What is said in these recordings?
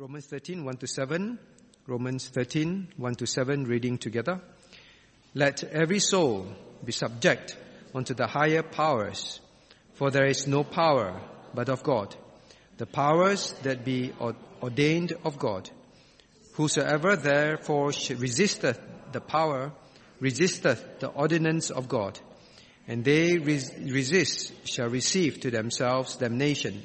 Romans 13, 1 to 7. Romans 13, 1 to 7, reading together. Let every soul be subject unto the higher powers, for there is no power but of God. The powers that be ordained of God. Whosoever therefore resisteth the power, resisteth the ordinance of God, and they res- resist shall receive to themselves damnation.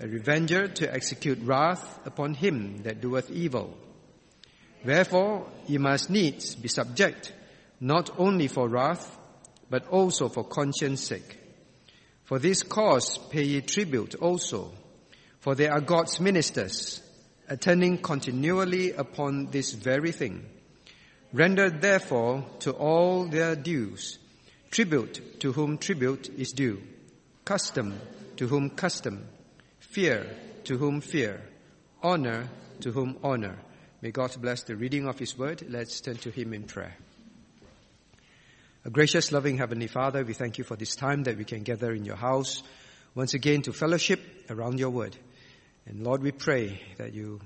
a revenger to execute wrath upon him that doeth evil. Wherefore ye must needs be subject, not only for wrath, but also for conscience sake. For this cause pay ye tribute also, for they are God's ministers, attending continually upon this very thing. Render therefore to all their dues, tribute to whom tribute is due, custom to whom custom, fear to whom fear, honor to whom honor. May God bless the reading of His word. Let's turn to Him in prayer. A gracious, loving Heavenly Father, we thank you for this time that we can gather in your house once again to fellowship around your word. And Lord, we pray that you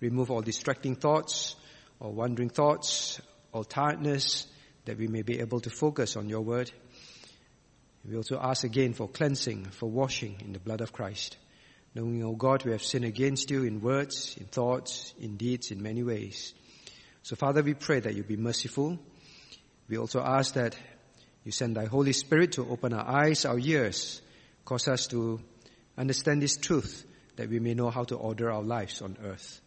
remove all distracting thoughts, all wandering thoughts, all tiredness, that we may be able to focus on your word. We also ask again for cleansing, for washing in the blood of Christ knowing, O God, we have sinned against you in words, in thoughts, in deeds, in many ways. So Father, we pray that you be merciful. We also ask that you send thy Holy Spirit to open our eyes, our ears, cause us to understand this truth that we may know how to order our lives on earth.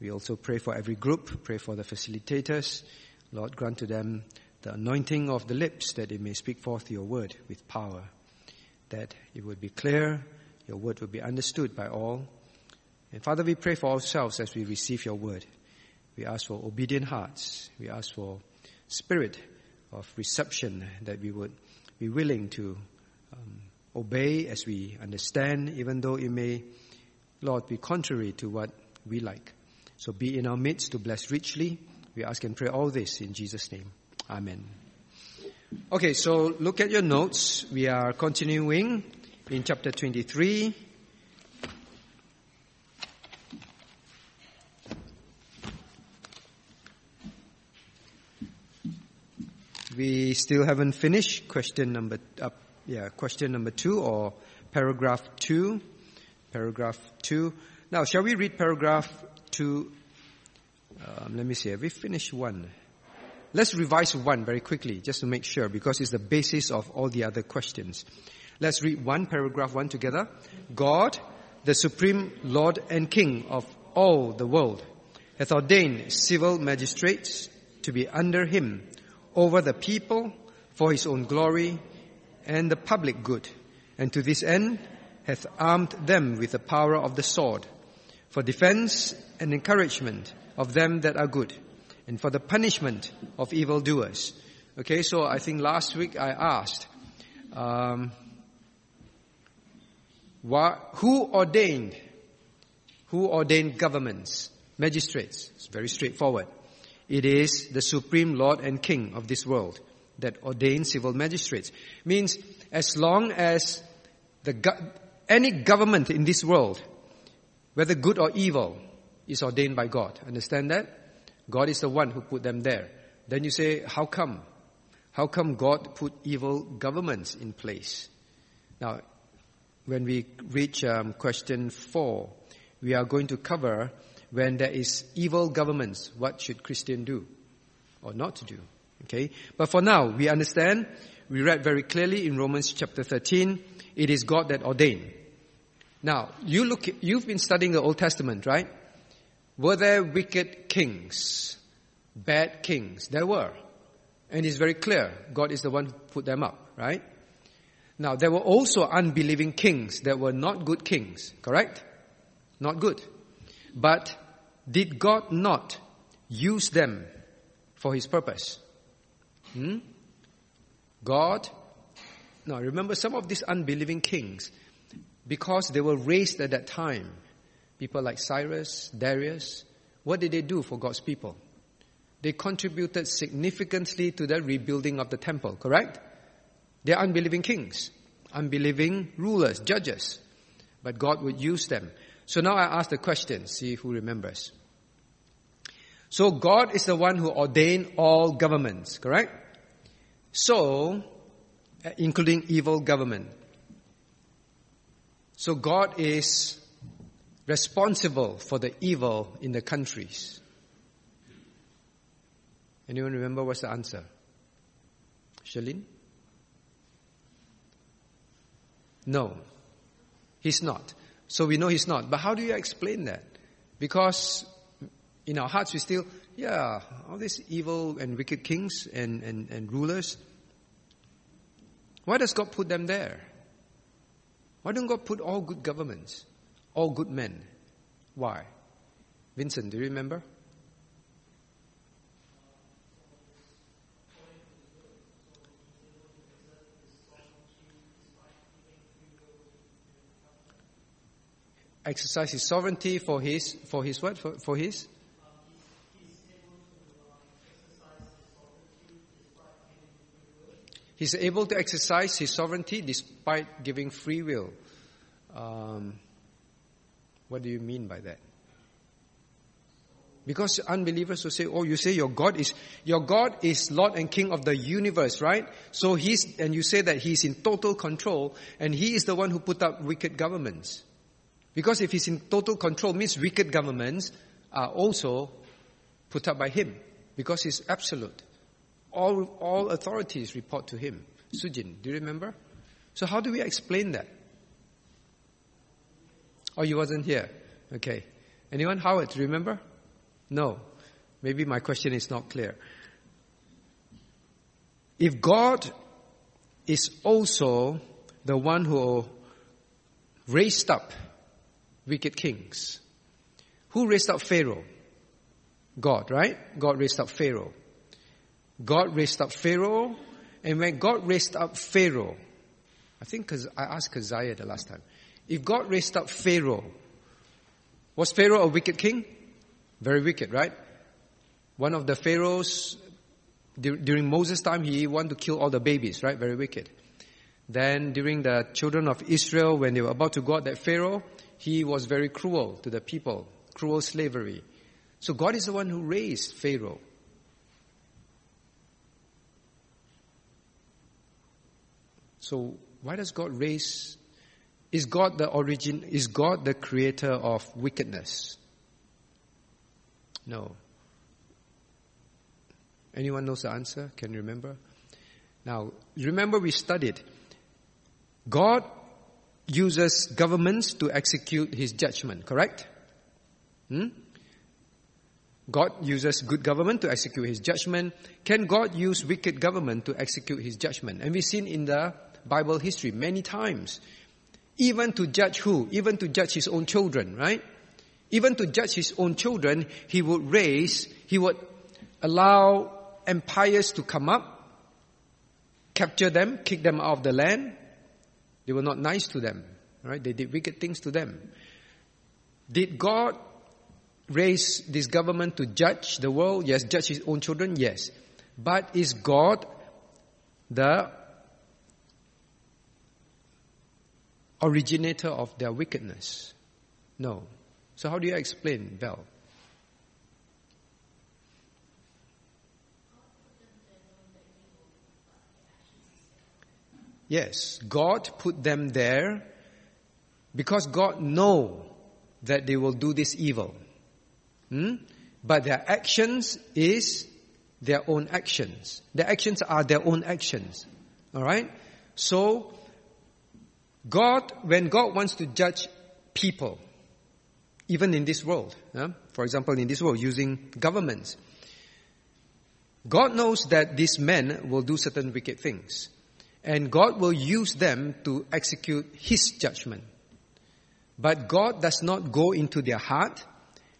We also pray for every group, pray for the facilitators. Lord, grant to them the anointing of the lips that they may speak forth your word with power, that it would be clear, your word will be understood by all. And Father, we pray for ourselves as we receive your word. We ask for obedient hearts. We ask for spirit of reception that we would be willing to um, obey as we understand, even though it may, Lord, be contrary to what we like. So be in our midst to bless richly. We ask and pray all this in Jesus' name. Amen. Okay, so look at your notes. We are continuing in chapter 23. We still haven't finished question number, yeah, question number two or paragraph two. Paragraph two. Now, shall we read paragraph two? Um, let me see. Have we finished one? Let's revise one very quickly, just to make sure, because it's the basis of all the other questions. Let's read one paragraph one together. God, the supreme Lord and King of all the world, hath ordained civil magistrates to be under him over the people for his own glory and the public good. And to this end hath armed them with the power of the sword for defense and encouragement of them that are good and for the punishment of evildoers. Okay, so I think last week I asked, um, who ordained? Who ordained governments, magistrates? It's very straightforward. It is the supreme Lord and King of this world that ordains civil magistrates. Means as long as the any government in this world, whether good or evil, is ordained by God. Understand that? God is the one who put them there. Then you say, how come? How come God put evil governments in place? Now, when we reach um, question four, we are going to cover when there is evil governments, what should Christian do or not to do? Okay. But for now, we understand, we read very clearly in Romans chapter 13, it is God that ordained. Now, you look, you've been studying the Old Testament, right? Were there wicked kings? Bad kings? There were. And it's very clear, God is the one who put them up, right? Now, there were also unbelieving kings that were not good kings, correct? Not good. But did God not use them for his purpose. Hmm? God, now remember some of these unbelieving kings, because they were raised at that time, people like Cyrus, Darius, what did they do for God's people? They contributed significantly to the rebuilding of the temple, correct? They're unbelieving kings, unbelieving rulers, judges. But God would use them. So now I ask the question, see who remembers. So God is the one who ordained all governments, correct? So, uh, including evil government. So God is responsible for the evil in the countries. Anyone remember what's the answer? Shalin? No. He's not. So we know he's not. But how do you explain that? Because in our hearts we still, yeah, all these evil and wicked kings and, and, and rulers. Why does God put them there? Why don't God put all good governments, all good men? Why? Vincent, do you remember? Exercise his sovereignty for his for his what for, for his He's able to exercise his sovereignty despite giving free will. Um, what do you mean by that? Because unbelievers will say, "Oh, you say your God is your God is Lord and King of the universe, right? So he's and you say that he's in total control, and he is the one who put up wicked governments. Because if he's in total control, means wicked governments are also put up by him. Because he's absolute. All, all authorities report to him. Sujin, do you remember? So how do we explain that? Oh, you wasn't here. Okay. Anyone? Howard, do you remember? No. Maybe my question is not clear. If God is also the one who raised up wicked kings. Who raised up Pharaoh? God, right? God raised up Pharaoh. God raised up Pharaoh, and when God raised up Pharaoh, I think because I asked Keziah the last time, if God raised up Pharaoh, was Pharaoh a wicked king? Very wicked, right? One of the pharaohs during Moses' time, he wanted to kill all the babies, right? Very wicked. Then during the children of Israel, when they were about to go out that Pharaoh, he was very cruel to the people, cruel slavery. So God is the one who raised Pharaoh. So why does God raise? Is God the origin? Is God the creator of wickedness? No. Anyone knows the answer? Can you remember? Now, remember we studied. God uses governments to execute his judgment, correct? Hmm? God uses good government to execute his judgment. Can God use wicked government to execute his judgment? And we've seen in the Bible history many times. Even to judge who? Even to judge his own children, right? Even to judge his own children, he would raise, he would allow empires to come up, capture them, kick them out of the land, they were not nice to them, right? They did wicked things to them. Did God raise this government to judge the world? Yes. Judge his own children? Yes. But is God the originator of their wickedness? No. So how do you explain, Bell? Yes, God put them there because God know that they will do this evil. Hmm? But their actions is their own actions. Their actions are their own actions. Alright? So, God, when God wants to judge people, even in this world, for example, in this world, using governments, God knows that these men will do certain wicked things. And God will use them to execute His judgment. But God does not go into their heart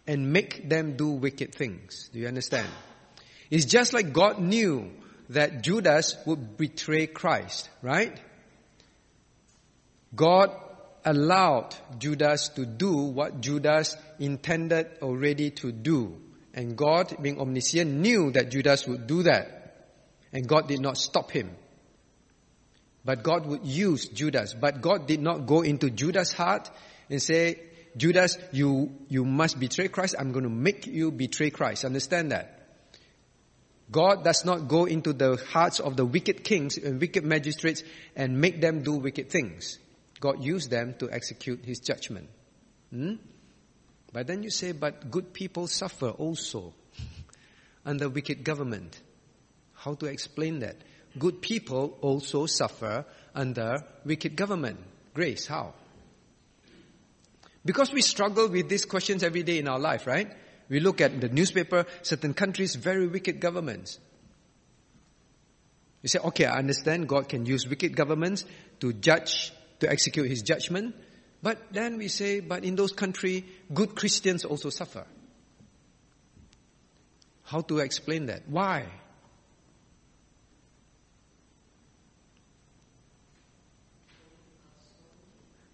and make them do wicked things. Do you understand? It's just like God knew that Judas would betray Christ, right? God allowed Judas to do what Judas intended already to do. And God, being omniscient, knew that Judas would do that. And God did not stop him. But God would use Judas. But God did not go into Judas' heart and say, Judas, you, you must betray Christ. I'm going to make you betray Christ. Understand that? God does not go into the hearts of the wicked kings and wicked magistrates and make them do wicked things. God used them to execute his judgment. Hmm? But then you say, but good people suffer also under wicked government. How to explain that? Good people also suffer under wicked government. Grace, how? Because we struggle with these questions every day in our life, right? We look at the newspaper, certain countries, very wicked governments. You say, okay, I understand God can use wicked governments to judge, to execute his judgment. But then we say, but in those countries, good Christians also suffer. How to explain that? Why?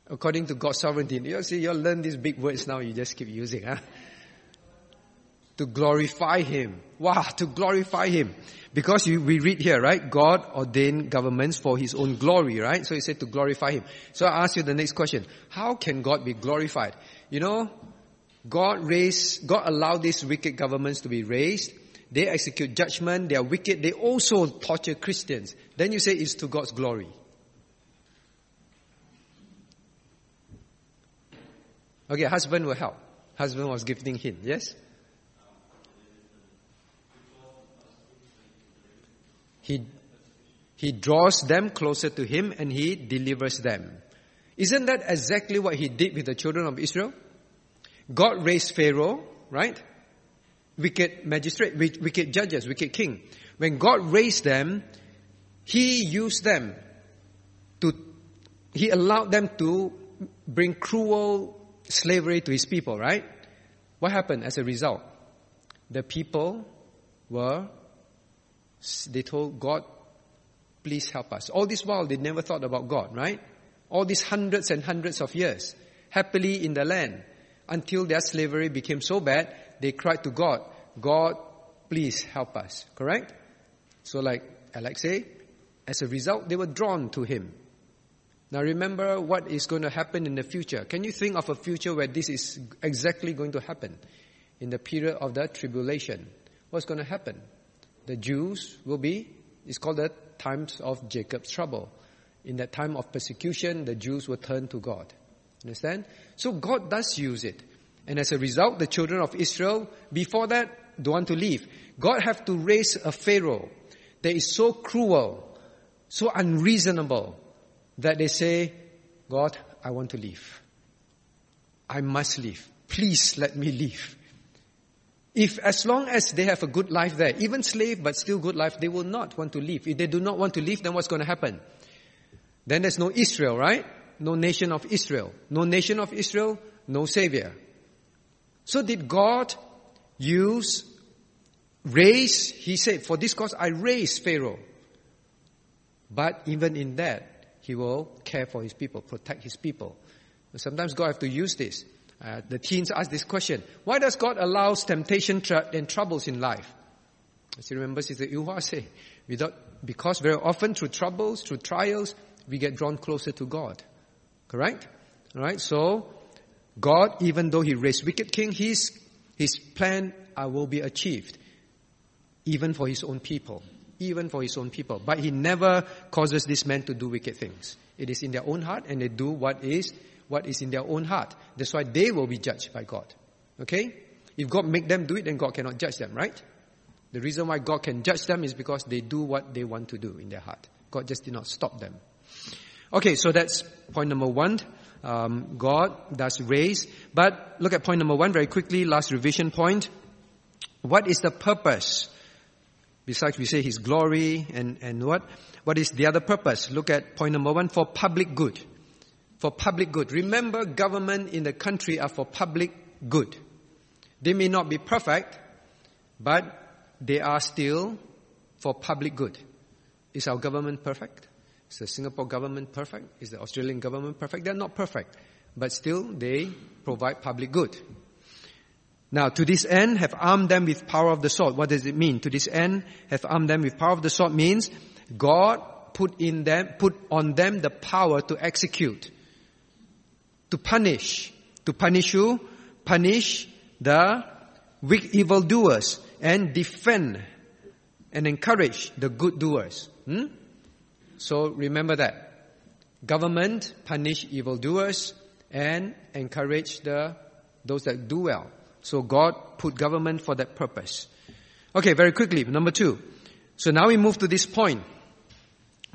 According to God's sovereignty. You see, you learn these big words now, you just keep using, huh? To glorify Him. Wow, to glorify Him. Because you, we read here, right? God ordained governments for His own glory, right? So He said to glorify Him. So I ask you the next question. How can God be glorified? You know, God raised, God allowed these wicked governments to be raised. They execute judgment. They are wicked. They also torture Christians. Then you say it's to God's glory. Okay, husband will help. Husband was gifting hint, yes? He, he draws them closer to him and he delivers them. Isn't that exactly what he did with the children of Israel? God raised Pharaoh, right? Wicked magistrate, wicked judges, wicked king. When God raised them, he used them to, he allowed them to bring cruel slavery to his people, right? What happened as a result? The people were, they told God, please help us. All this while they never thought about God, right? All these hundreds and hundreds of years, happily in the land, until their slavery became so bad, they cried to God, God, please help us, correct? So like Alex as a result, they were drawn to him. Now remember what is going to happen in the future. Can you think of a future where this is exactly going to happen? In the period of the tribulation. What's going to happen? The Jews will be, it's called the times of Jacob's trouble. In that time of persecution, the Jews will turn to God. Understand? So God does use it. And as a result, the children of Israel, before that, don't want to leave. God have to raise a Pharaoh that is so cruel, so unreasonable, that they say, God, I want to leave. I must leave. Please let me leave. If as long as they have a good life there, even slave but still good life, they will not want to leave. If they do not want to leave, then what's going to happen? Then there's no Israel, right? No nation of Israel. No nation of Israel, no savior. So did God use, raise, he said, for this cause I raised Pharaoh. But even in that, he will care for his people, protect his people. Sometimes God have to use this. Uh, the teens ask this question: Why does God allow temptation tra- and troubles in life? As you remember, Sister Yuhua say, without because very often through troubles, through trials, we get drawn closer to God. Correct? All right. So God, even though He raised wicked king, His His plan uh, will be achieved, even for His own people even for his own people. But he never causes these men to do wicked things. It is in their own heart and they do what is, what is in their own heart. That's why they will be judged by God. Okay? If God make them do it, then God cannot judge them, right? The reason why God can judge them is because they do what they want to do in their heart. God just did not stop them. Okay, so that's point number one. Um, God does raise. But look at point number one very quickly, last revision point. What is the purpose Besides, we say His glory and, and what? What is the other purpose? Look at point number one, for public good. For public good. Remember, government in the country are for public good. They may not be perfect, but they are still for public good. Is our government perfect? Is the Singapore government perfect? Is the Australian government perfect? They're not perfect. But still, they provide public good. Now, to this end, have armed them with power of the sword. What does it mean? To this end, have armed them with power of the sword means God put in them, put on them the power to execute, to punish, to punish you, Punish the weak evildoers and defend and encourage the good doers. Hmm? So remember that. Government punish evildoers and encourage the those that do well. So God put government for that purpose. Okay, very quickly, number two. So now we move to this point.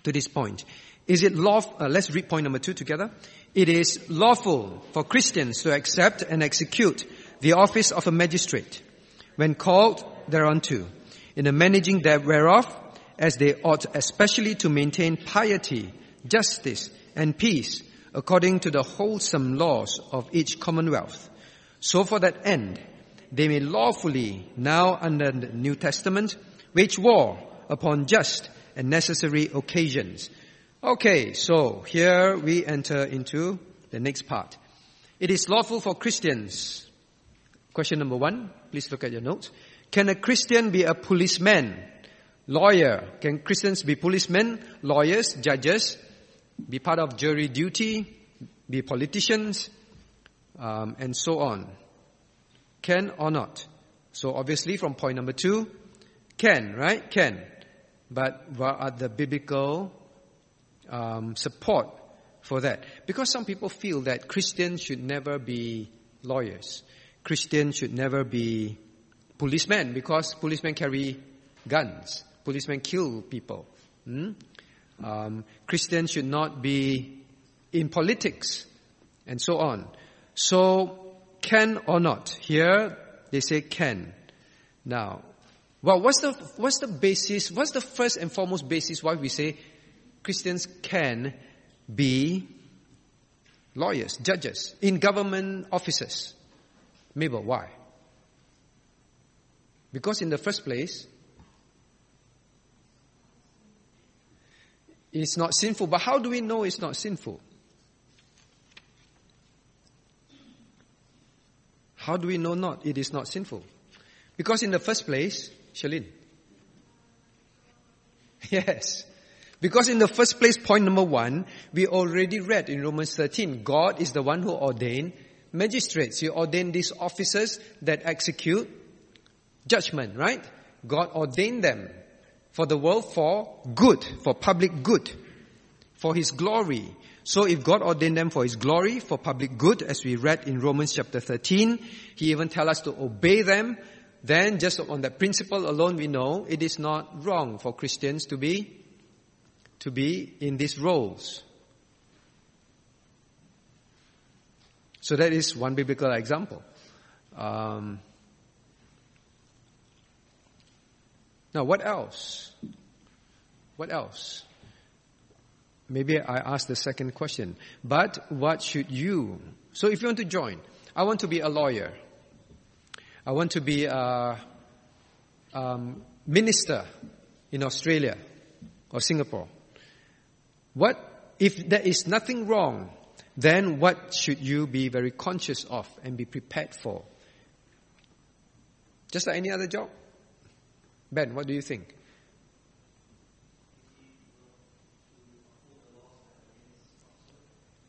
To this point. Is it lawful, uh, let's read point number two together. It is lawful for Christians to accept and execute the office of a magistrate when called thereunto, in the managing whereof, as they ought especially to maintain piety, justice, and peace, according to the wholesome laws of each commonwealth. So for that end, they may lawfully, now under the New Testament, wage war upon just and necessary occasions. Okay, so here we enter into the next part. It is lawful for Christians Question number one, please look at your notes. Can a Christian be a policeman, lawyer? Can Christians be policemen, lawyers, judges, be part of jury duty, be politicians, um, and so on? Can or not? So obviously from point number two, can, right? Can. But what are the biblical um, support for that? Because some people feel that Christians should never be lawyers. Christians should never be policemen because policemen carry guns. Policemen kill people. Hmm? Um, Christians should not be in politics and so on. So, can or not? Here, they say can. Now, well, what's the, what's the basis, what's the first and foremost basis why we say Christians can be lawyers, judges, in government offices? Mabel, why? Because in the first place, it's not sinful. But how do we know it's not sinful? How do we know not it is not sinful? Because in the first place, Shalin. Yes. Because in the first place, point number one, we already read in Romans 13, God is the one who ordained magistrates. He ordained these officers that execute judgment, right? God ordained them for the world for good, for public good, for His glory. So if God ordained them for His glory, for public good, as we read in Romans chapter 13, He even tell us to obey them, then just on that principle alone we know it is not wrong for Christians to be, to be in these roles. So that is one biblical example. Um, now, what else? What else? Maybe I ask the second question. But what should you? So if you want to join, I want to be a lawyer. I want to be a um, minister in Australia or Singapore. What if there is nothing wrong then what should you be very conscious of and be prepared for? Just like any other job? Ben, what do you think?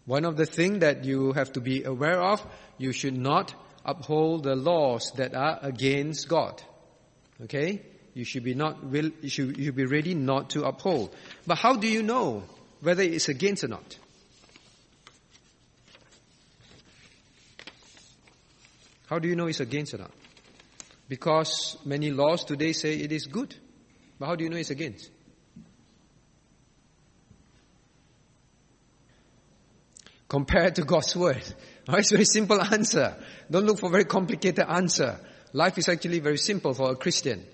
One of the things that you have to be aware of, you should not uphold the laws that are against God. Okay? You should be not will, you should you be ready not to uphold. But how do you know whether it's against or not? How do you know it's against or not? Because many laws today say it is good. But how do you know it's against? Compared to God's word. Right? It's a very simple answer. Don't look for a very complicated answer. Life is actually very simple for a Christian.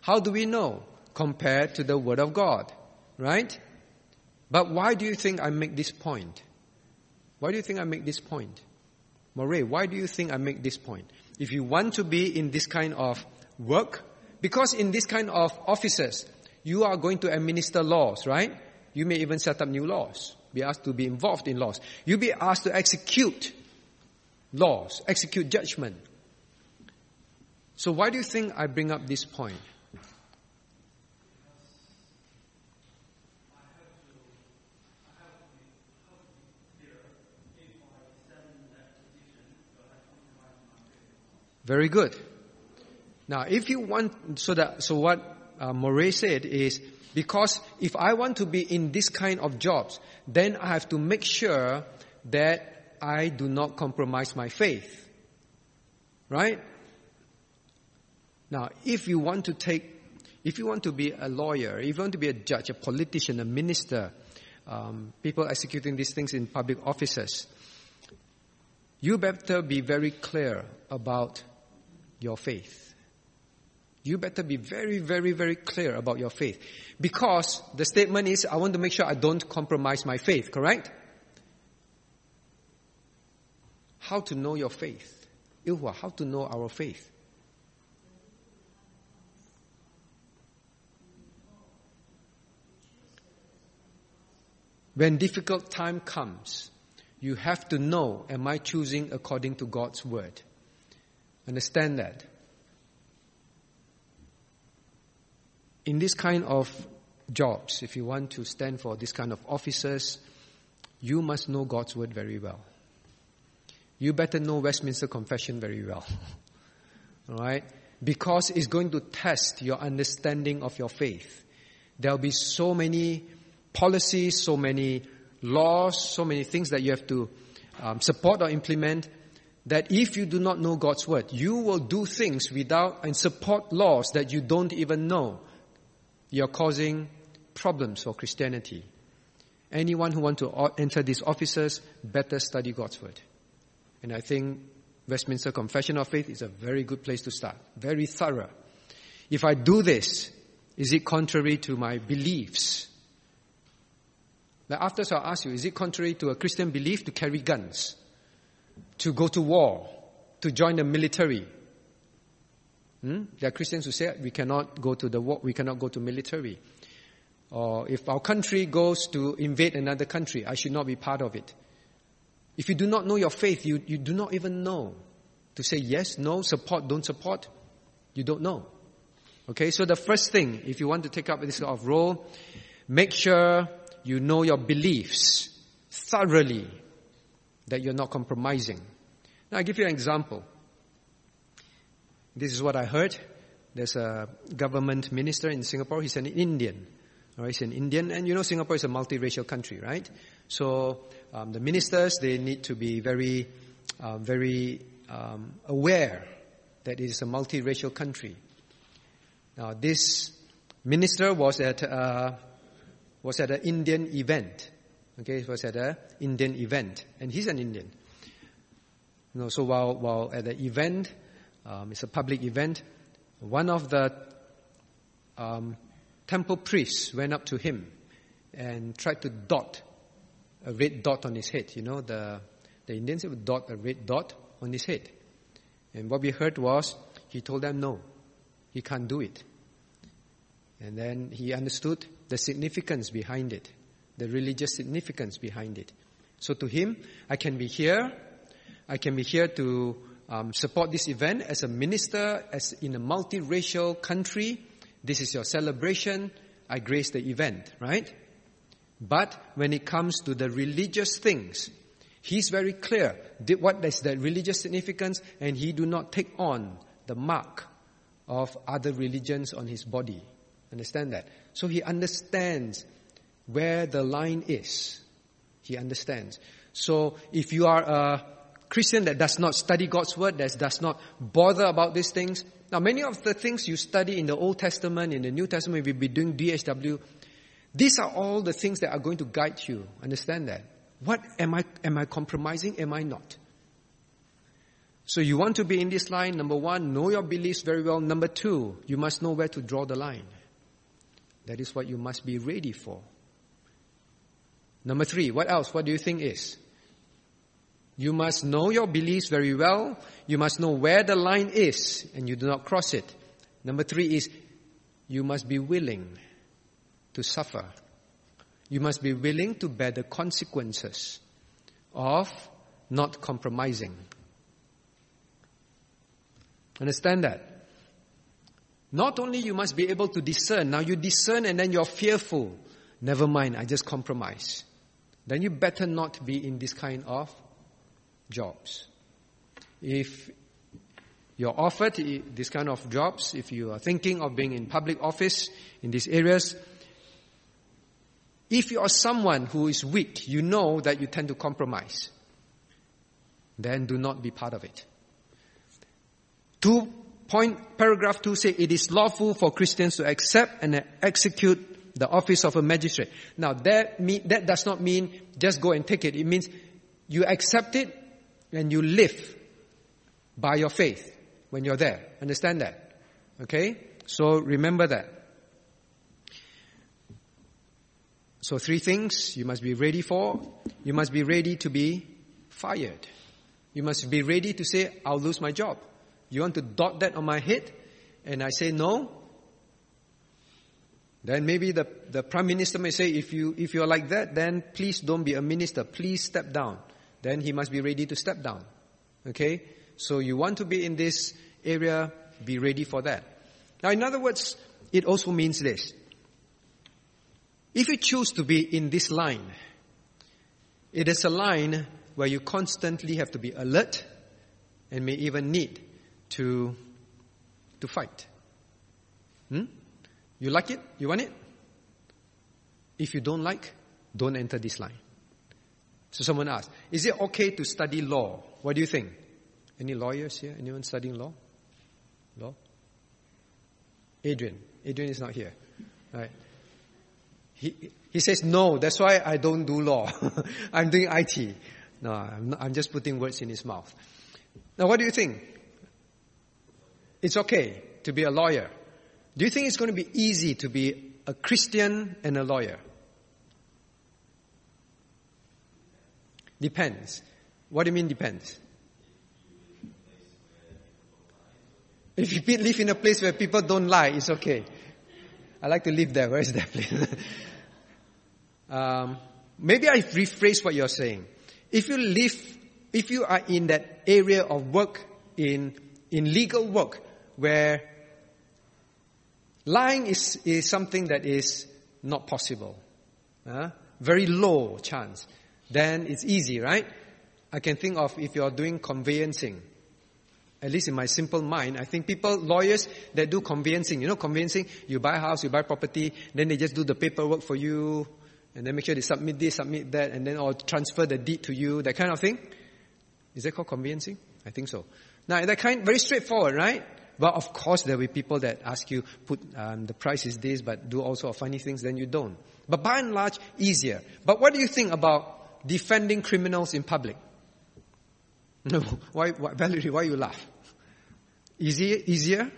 How do we know? Compared to the word of God. Right? But why do you think I make this point? Why do you think I make this point? Moray, why do you think I make this point? if you want to be in this kind of work, because in this kind of offices, you are going to administer laws, right? You may even set up new laws, be asked to be involved in laws. You'll be asked to execute laws, execute judgment. So why do you think I bring up this point? Very good. Now, if you want, so that, so what uh, Moray said is, because if I want to be in this kind of jobs, then I have to make sure that I do not compromise my faith. Right? Now, if you want to take, if you want to be a lawyer, if you want to be a judge, a politician, a minister, um, people executing these things in public offices, you better be very clear about your faith. You better be very, very, very clear about your faith. Because the statement is, I want to make sure I don't compromise my faith, correct? How to know your faith? Ilhwa, how to know our faith? When difficult time comes, you have to know, am I choosing according to God's word? Understand that. In this kind of jobs, if you want to stand for this kind of offices, you must know God's word very well. You better know Westminster Confession very well. Alright? Because it's going to test your understanding of your faith. There'll be so many policies, so many laws, so many things that you have to um, support or implement that if you do not know God's word, you will do things without and support laws that you don't even know. You're causing problems for Christianity. Anyone who wants to enter these offices better study God's word. And I think Westminster Confession of Faith is a very good place to start. Very thorough. If I do this, is it contrary to my beliefs? Now after so I ask you, is it contrary to a Christian belief to carry guns? to go to war, to join the military. Hmm? There are Christians who say we cannot go to the war, we cannot go to military. Or if our country goes to invade another country, I should not be part of it. If you do not know your faith, you, you do not even know to say yes, no, support, don't support. You don't know. Okay, so the first thing, if you want to take up this sort of role, make sure you know your beliefs thoroughly that you're not compromising. Now, i give you an example. This is what I heard. There's a government minister in Singapore. He's an Indian. He's an Indian. And you know, Singapore is a multiracial country, right? So, um, the ministers, they need to be very, uh, very um, aware that it is a multiracial country. Now, this minister was at, uh, was at an Indian event. Okay, it was at an Indian event, and he's an Indian. You know, so while while at the event, um, it's a public event, one of the um, temple priests went up to him and tried to dot a red dot on his head. You know, the the Indians would dot a red dot on his head, and what we heard was he told them no, he can't do it. And then he understood the significance behind it the religious significance behind it. So to him, I can be here. I can be here to um, support this event as a minister, as in a multiracial country. This is your celebration. I grace the event, right? But when it comes to the religious things, he's very clear what is the religious significance, and he do not take on the mark of other religions on his body. Understand that? So he understands where the line is. He understands. So if you are a Christian that does not study God's word, that does not bother about these things, now many of the things you study in the Old Testament, in the New Testament, we'll be doing DHW, these are all the things that are going to guide you. Understand that? What am I, am I compromising? Am I not? So you want to be in this line, number one, know your beliefs very well. Number two, you must know where to draw the line. That is what you must be ready for. Number three, what else? What do you think is? You must know your beliefs very well. You must know where the line is and you do not cross it. Number three is you must be willing to suffer. You must be willing to bear the consequences of not compromising. Understand that? Not only you must be able to discern, now you discern and then you're fearful. Never mind, I just compromise. Then you better not be in this kind of jobs. If you're offered this kind of jobs, if you are thinking of being in public office in these areas, if you are someone who is weak, you know that you tend to compromise, then do not be part of it. Two point, paragraph two say it is lawful for Christians to accept and execute the office of a magistrate. Now that mean, that does not mean just go and take it. It means you accept it and you live by your faith when you're there. Understand that? Okay? So remember that. So three things you must be ready for. You must be ready to be fired. You must be ready to say, I'll lose my job. You want to dot that on my head? And I say no? Then maybe the, the prime minister may say, if you, if you're like that, then please don't be a minister. Please step down then he must be ready to step down. Okay? So you want to be in this area, be ready for that. Now, in other words, it also means this. If you choose to be in this line, it is a line where you constantly have to be alert and may even need to, to fight. Hmm? You like it? You want it? If you don't like, don't enter this line. So someone asked, is it okay to study law? What do you think? Any lawyers here? Anyone studying law? Law? Adrian. Adrian is not here. Right. He, he says, no, that's why I don't do law. I'm doing IT. No, I'm, not, I'm just putting words in his mouth. Now what do you think? It's okay to be a lawyer. Do you think it's going to be easy to be a Christian and a lawyer? Depends. What do you mean depends? If you live in a place where people don't lie, it's okay. I like to live there. Where is that place? um, maybe I rephrase what you're saying. If you live, if you are in that area of work, in, in legal work, where lying is, is something that is not possible, uh, very low chance then it's easy, right? I can think of if you're doing conveyancing. At least in my simple mind, I think people, lawyers that do conveyancing, you know conveyancing, you buy a house, you buy property, then they just do the paperwork for you, and then make sure they submit this, submit that, and then or transfer the deed to you, that kind of thing. Is that called conveyancing? I think so. Now that kind, very straightforward, right? But of course there will be people that ask you, put, um, the price is this, but do also funny things, then you don't. But by and large, easier. But what do you think about defending criminals in public. No, why, why, Valerie, why you laugh? Easier, easier?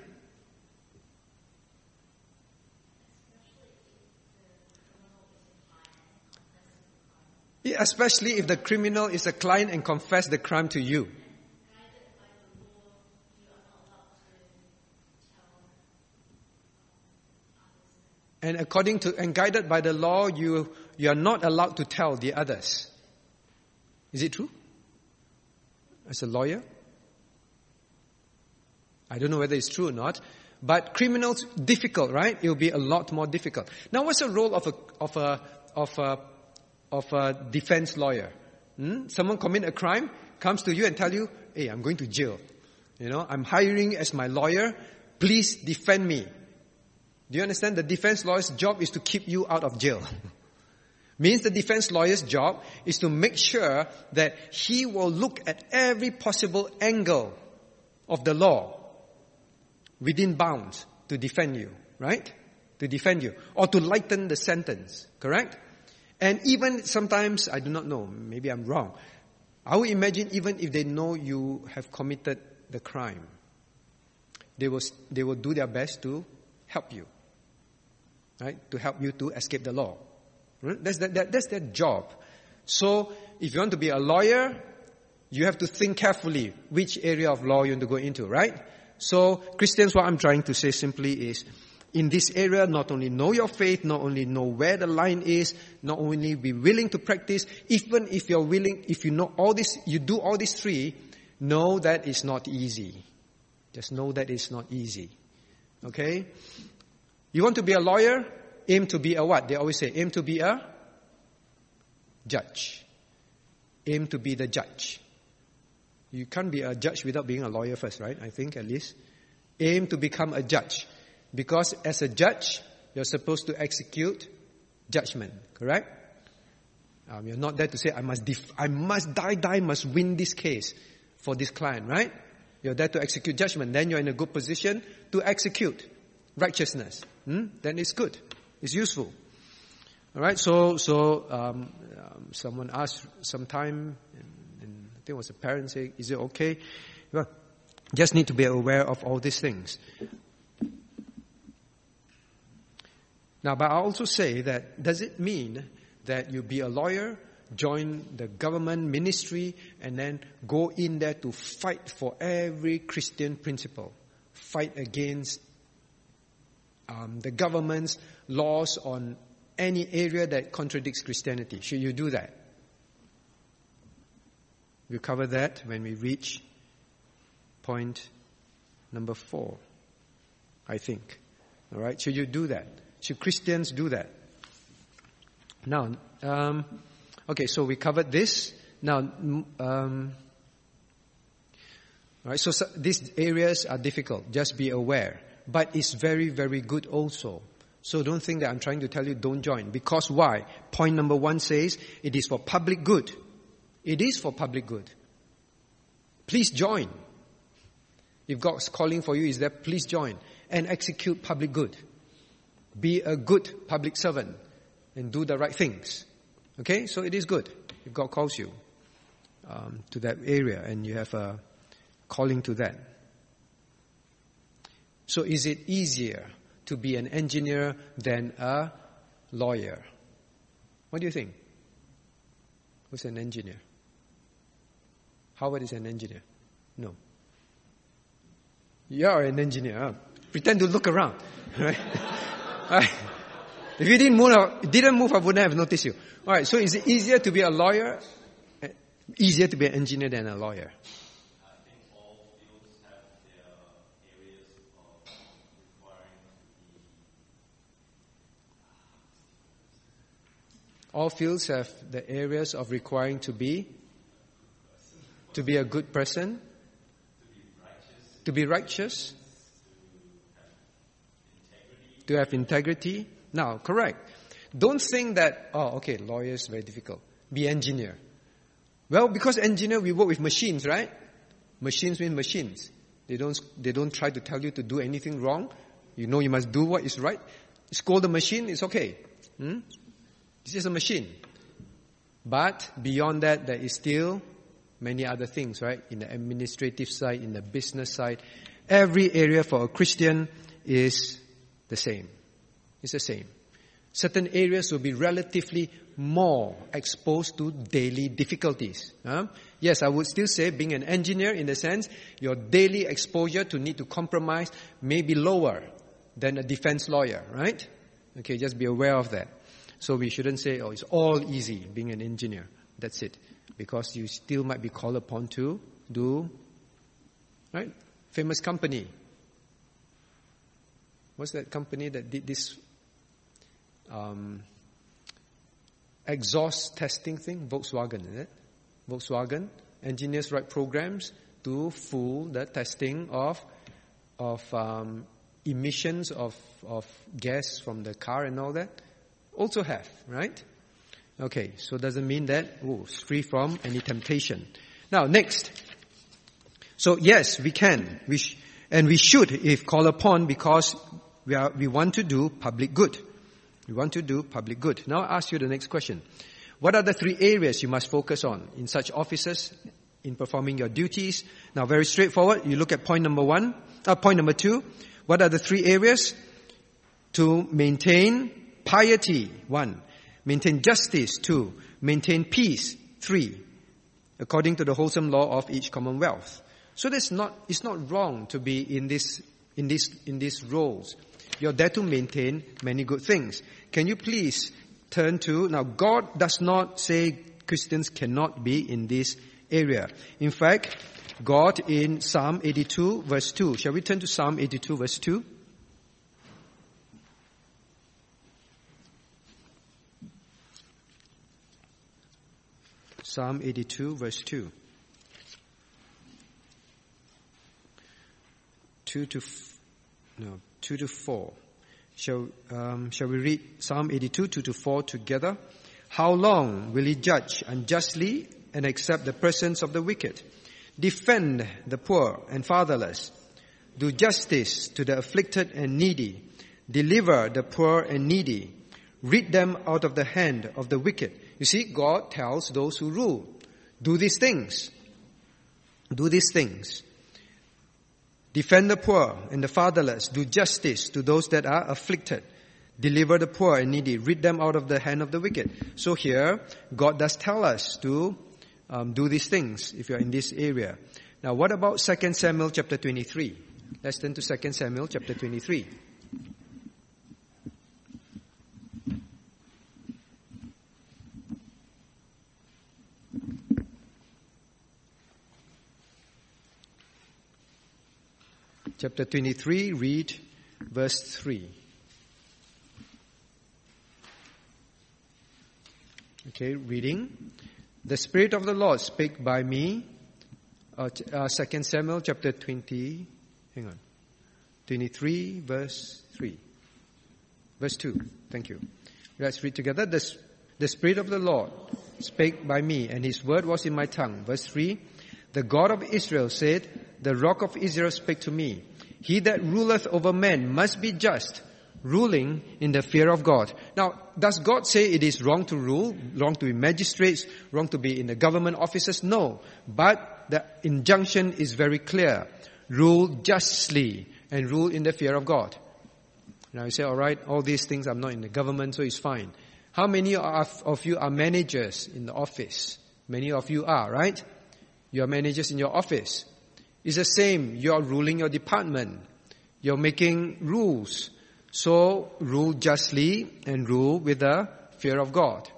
Especially if the criminal is a client and confess the crime to you. And according to, and guided by the law, you, you are not allowed to tell the others. Is it true? As a lawyer? I don't know whether it's true or not. But criminals, difficult, right? It will be a lot more difficult. Now what's the role of a, of a, of a, of a defense lawyer? Hmm? Someone commit a crime, comes to you and tell you, hey, I'm going to jail. You know, I'm hiring as my lawyer. Please defend me. Do you understand? The defense lawyer's job is to keep you out of jail. Means the defense lawyer's job is to make sure that he will look at every possible angle of the law within bounds to defend you, right? To defend you. Or to lighten the sentence, correct? And even sometimes, I do not know, maybe I'm wrong. I would imagine even if they know you have committed the crime, they will, they will do their best to help you. Right? To help you to escape the law. Right? That's, that, that, that's their job. So, if you want to be a lawyer, you have to think carefully which area of law you want to go into, right? So Christians, what I'm trying to say simply is, in this area, not only know your faith, not only know where the line is, not only be willing to practice, even if you're willing, if you know all this, you do all these three, know that it's not easy. Just know that it's not easy. Okay? You want to be a lawyer? Aim to be a what? They always say, aim to be a judge. Aim to be the judge. You can't be a judge without being a lawyer first, right? I think at least. Aim to become a judge. Because as a judge, you're supposed to execute judgment, correct? Um, you're not there to say, I must, def- I must die, die, must win this case for this client, right? You're there to execute judgment. Then you're in a good position to execute righteousness. Hmm? Then it's good. It's useful. All right. So, so um, um, someone asked sometime, and, and I think it was a parent saying, "Is it okay?" Well, just need to be aware of all these things. Now, but I also say that does it mean that you be a lawyer, join the government ministry, and then go in there to fight for every Christian principle, fight against um, the government's laws on any area that contradicts Christianity. Should you do that? We'll cover that when we reach point number four, I think. All right? Should you do that? Should Christians do that? Now, um, okay, so we covered this. Now, um, all right, so, so these areas are difficult. Just be aware but it's very, very good also. So don't think that I'm trying to tell you don't join. Because why? Point number one says it is for public good. It is for public good. Please join. If God's calling for you is there, please join and execute public good. Be a good public servant and do the right things. Okay? So it is good if God calls you um, to that area and you have a calling to that. So is it easier to be an engineer than a lawyer? What do you think? Who's an engineer? Howard is an engineer. No. You are an engineer. Huh? Pretend to look around. Right? If you didn't move, didn't move, I wouldn't have noticed you. All right. So is it easier to be a lawyer? Eh, easier to be an engineer than a lawyer? All fields have the areas of requiring to be to be a good person, to be righteous, to have integrity. Now, correct. Don't think that, oh, okay, lawyer is very difficult. Be engineer. Well, because engineer, we work with machines, right? Machines mean machines. They don't, they don't try to tell you to do anything wrong. You know you must do what is right. Scold the machine, it's okay. Hmm? This is a machine. But beyond that, there is still many other things, right? In the administrative side, in the business side. Every area for a Christian is the same. It's the same. Certain areas will be relatively more exposed to daily difficulties. Huh? Yes, I would still say being an engineer in the sense your daily exposure to need to compromise may be lower than a defense lawyer, right? Okay, just be aware of that. So we shouldn't say, oh, it's all easy being an engineer. That's it. Because you still might be called upon to do, right? Famous company. What's that company that did this um, exhaust testing thing? Volkswagen, is it? Volkswagen. Engineers write programs to fool the testing of of um, emissions of of gas from the car and all that also have, right? Okay, so doesn't mean that, oh, it's free from any temptation. Now, next. So yes, we can, we sh- and we should if called upon because we are, we want to do public good. We want to do public good. Now I ask you the next question. What are the three areas you must focus on in such offices in performing your duties? Now very straightforward. You look at point number one, uh, point number two. What are the three areas? To maintain piety, one. Maintain justice, two. Maintain peace, three. according to the wholesome law of each commonwealth. So that's not, it's not wrong to be in this, in this, in these roles. You're there to maintain many good things. Can you please turn to, now God does not say Christians cannot be in this area. In fact, God in Psalm 82 verse 2. Shall we turn to Psalm 82 verse 2? Psalm 82 verse 2. 2 to, no, 2 to 4. Shall, um, shall we read Psalm 82, 2 to 4 together? How long will he judge unjustly and accept the presence of the wicked? Defend the poor and fatherless. Do justice to the afflicted and needy. Deliver the poor and needy. Rid them out of the hand of the wicked. You see, God tells those who rule, do these things. Do these things. Defend the poor and the fatherless. Do justice to those that are afflicted. Deliver the poor and needy. Rid them out of the hand of the wicked. So here, God does tell us to um, do these things if you're in this area. Now, what about 2 Samuel chapter 23? Let's turn to 2 Samuel chapter 23. Chapter 23, read verse 3. Okay, reading. The Spirit of the Lord spake by me, uh, uh, 2 Samuel chapter 20, hang on, 23 verse 3. Verse 2, thank you. Let's read together. The, the Spirit of the Lord spake by me, and His word was in my tongue. Verse 3, the God of Israel said, the rock of Israel spake to me. He that ruleth over men must be just, ruling in the fear of God. Now, does God say it is wrong to rule, wrong to be magistrates, wrong to be in the government offices? No. But the injunction is very clear. Rule justly and rule in the fear of God. Now you say, alright, all these things I'm not in the government, so it's fine. How many of you are managers in the office? Many of you are, right? You are managers in your office. It's the same. You're ruling your department. You're making rules. So rule justly and rule with the fear of God.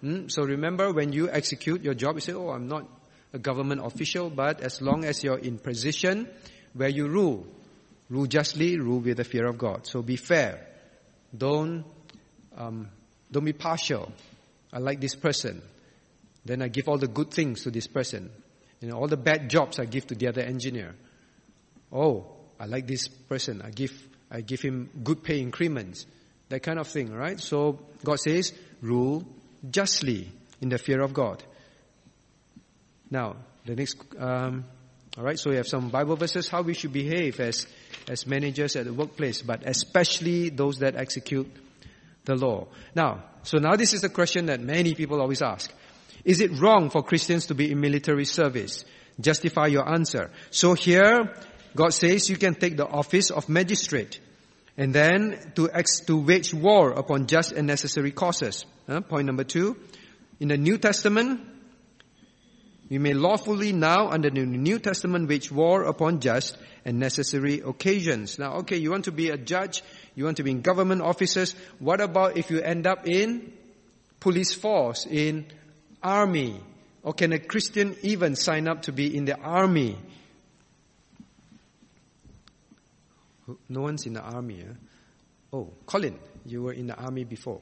Hmm? So remember when you execute your job, you say, oh, I'm not a government official, but as long as you're in position where you rule, rule justly, rule with the fear of God. So be fair. Don't, um, don't be partial. I like this person. Then I give all the good things to this person. You know, all the bad jobs I give to the other engineer. Oh, I like this person. I give, I give him good pay increments. That kind of thing, right? So God says, rule justly in the fear of God. Now, the next, um, all right. So we have some Bible verses how we should behave as as managers at the workplace, but especially those that execute the law. Now, so now this is the question that many people always ask: is it wrong for Christians to be in military service? Justify your answer. So here, God says you can take the office of magistrate and then to, ex- to wage war upon just and necessary causes. Uh, point number two. In the New Testament, we may lawfully now under the New Testament wage war upon just and necessary occasions. Now, okay, you want to be a judge, you want to be in government offices. What about if you end up in police force, in army? Or can a Christian even sign up to be in the army? No one's in the army. Eh? Oh, Colin, you were in the army before.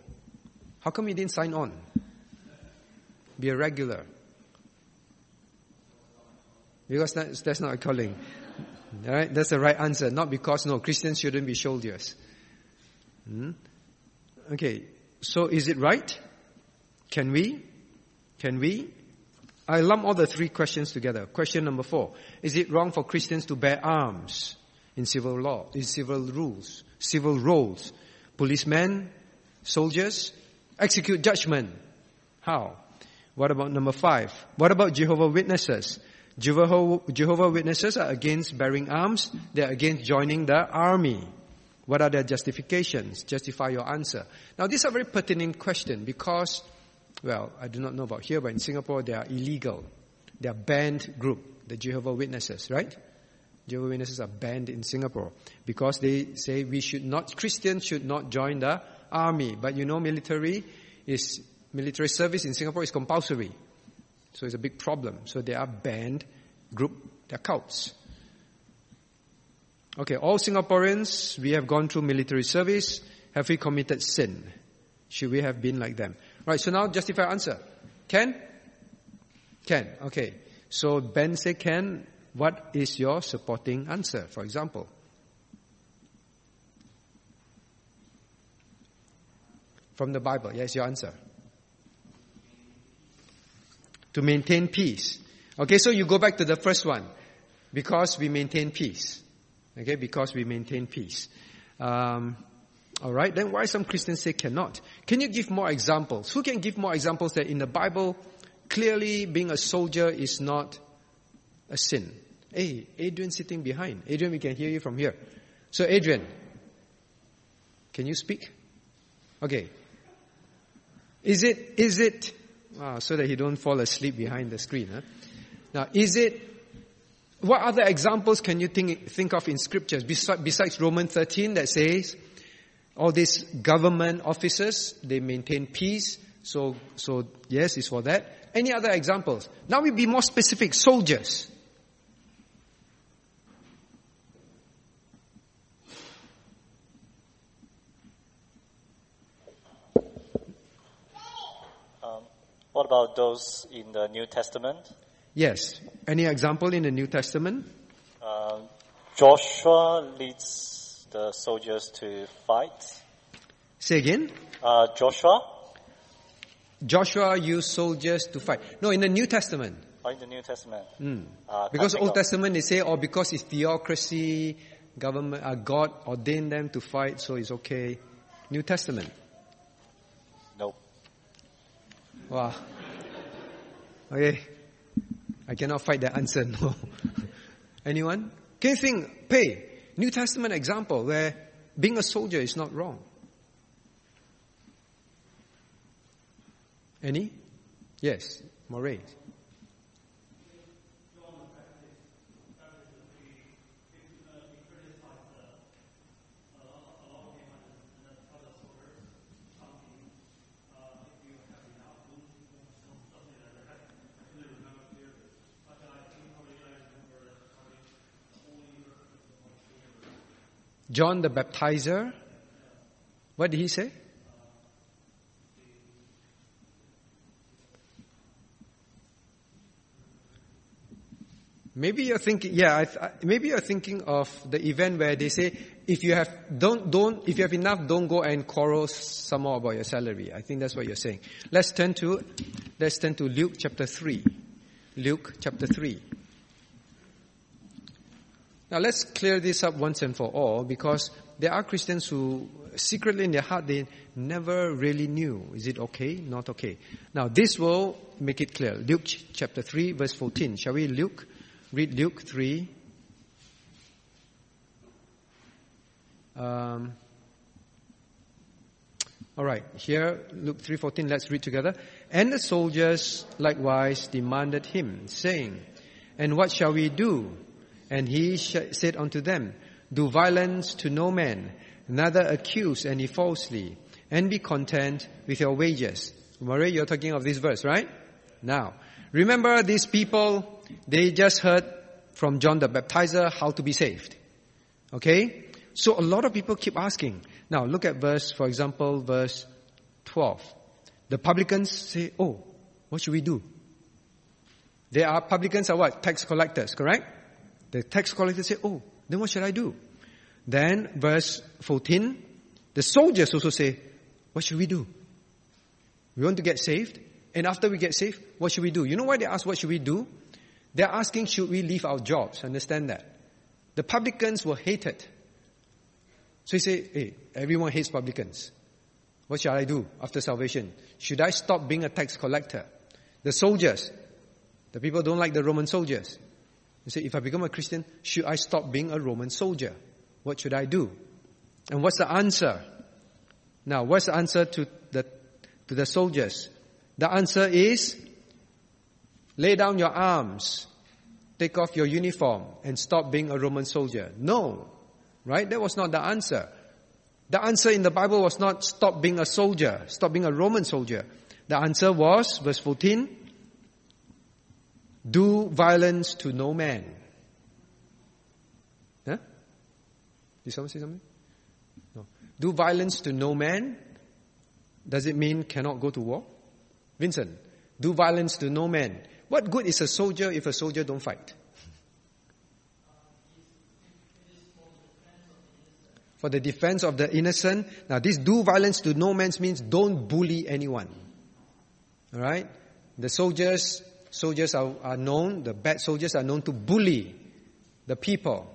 How come you didn't sign on? Be a regular. Because that's, that's not a calling. Alright, that's the right answer. Not because, no, Christians shouldn't be soldiers. Hmm? Okay, so is it right? Can we? Can we? I lump all the three questions together. Question number four. Is it wrong for Christians to bear arms in civil law, in civil rules, civil roles? Policemen, soldiers, execute judgment. How? What about number five? What about Jehovah Witnesses? Jehovah, Jehovah Witnesses are against bearing arms. They're against joining the army. What are their justifications? Justify your answer. Now, these are very pertinent questions because well, I do not know about here, but in Singapore they are illegal. They are banned group, the Jehovah Witnesses, right? Jehovah Witnesses are banned in Singapore because they say we should not, Christians should not join the army. But you know, military is, military service in Singapore is compulsory. So it's a big problem. So they are banned group, they're cults. Okay, all Singaporeans, we have gone through military service. Have we committed sin? Should we have been like them? Right, so now justify answer. Can? Can, okay. So Ben say can. What is your supporting answer, for example? From the Bible, yes, your answer. To maintain peace. Okay, so you go back to the first one. Because we maintain peace. Okay, because we maintain peace. Um, all right, then why some Christians say cannot? Can you give more examples? Who can give more examples that in the Bible, clearly being a soldier is not a sin? Hey, Adrian sitting behind. Adrian, we can hear you from here. So Adrian, can you speak? Okay. Is it, is it, ah, so that he don't fall asleep behind the screen, huh? Now, is it what other examples can you think, think of in scriptures besides Romans 13 that says all these government officers, they maintain peace. So, so yes, it's for that. Any other examples? Now we be more specific. Soldiers. Um, what about those in the New Testament? Yes. Any example in the New Testament? Uh, Joshua leads the soldiers to fight. Say again? Uh, Joshua? Joshua used soldiers to fight. No, in the New Testament. Oh, in the New Testament. Mm. Uh, because Old. Testament they say, oh, because it's theocracy, government, uh, God ordained them to fight, so it's okay. New Testament. Nope. Wow. Okay. I cannot fight that answer, no. Anyone? Can you think, pay, New Testament example where being a soldier is not wrong? Any? Yes, Moray. John the Baptizer, what did he say? Maybe you're thinking, yeah, maybe you're thinking of the event where they say, if you have, don't, don't, if you have enough, don't go and quarrel some more about your salary. I think that's what you're saying. Let's turn to, let's turn to Luke chapter 3. Luke chapter 3. Now let's clear this up once and for all because there are Christians who secretly in their heart they never really knew. Is it okay? Not okay. Now this will make it clear. Luke chapter 3 verse 14. Shall we Luke? Read Luke 3. Um, all right, here Luke 3:14 let's read together. And the soldiers likewise demanded him saying, "And what shall we do?" And he said unto them, Do violence to no man, neither accuse any falsely, and be content with your wages. Maria, you're talking of this verse, right? Now, remember these people, they just heard from John the Baptizer how to be saved. Okay? So a lot of people keep asking. Now look at verse, for example, verse 12. The publicans say, oh, what should we do? They are, publicans are what? Tax collectors, correct? The tax collector said, oh, then what should I do? Then verse 14, the soldiers also say, what should we do? We want to get saved. And after we get saved, what should we do? You know why they ask what should we do? They're asking should we leave our jobs? Understand that. The publicans were hated. So he said, hey, everyone hates publicans. What shall I do after salvation? Should I stop being a tax collector? The soldiers, the people don't like the Roman soldiers. You say, if I become a Christian, should I stop being a Roman soldier? What should I do? And what's the answer? Now, what's the answer to the, to the soldiers? The answer is, Lay down your arms, take off your uniform, and stop being a Roman soldier. No. Right? That was not the answer. The answer in the Bible was not stop being a soldier, stop being a Roman soldier. The answer was, verse 14, do violence to no man. Huh? Did someone say something? No. Do violence to no man. Does it mean cannot go to war? Vincent, do violence to no man. What good is a soldier if a soldier don't fight? For the defense of the innocent. Now this do violence to no man means don't bully anyone. Alright? The soldiers, soldiers are, are known, the bad soldiers are known to bully the people.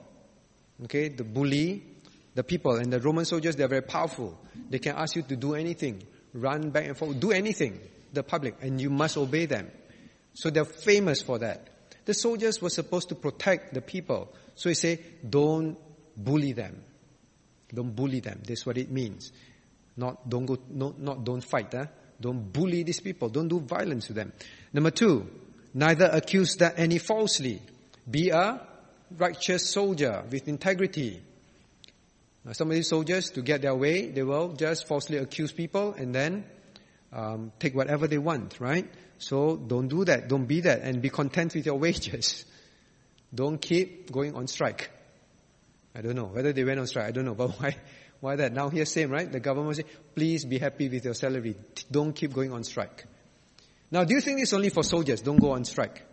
Okay, the bully the people. And the Roman soldiers, they're very powerful. They can ask you to do anything, run back and forth, do anything, the public, and you must obey them. So they're famous for that. The soldiers were supposed to protect the people. So he say, don't bully them. Don't bully them. That's what it means. Not don't go, no, not don't fight. Huh? Don't bully these people. Don't do violence to them. Number two, neither accuse them any falsely. Be a righteous soldier with integrity. Now, some of these soldiers, to get their way, they will just falsely accuse people and then um, take whatever they want, right? So don't do that. Don't be that, and be content with your wages. Don't keep going on strike. I don't know whether they went on strike. I don't know, but why? Why that? Now here same, right? The government say, please be happy with your salary. Don't keep going on strike. Now, do you think it's only for soldiers? Don't go on strike.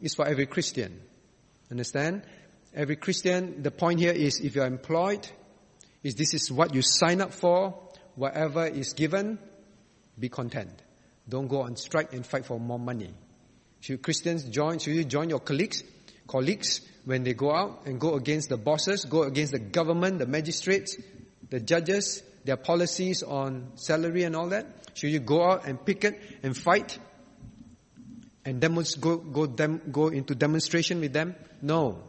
It's for every Christian. Understand? Every Christian, the point here is if you're employed, is this is what you sign up for, whatever is given, be content. Don't go on strike and fight for more money. Should Christians join, should you join your colleagues, colleagues when they go out and go against the bosses, go against the government, the magistrates, the judges, their policies on salary and all that? Should you go out and picket and fight and go, go, dem- go into demonstration with them? No.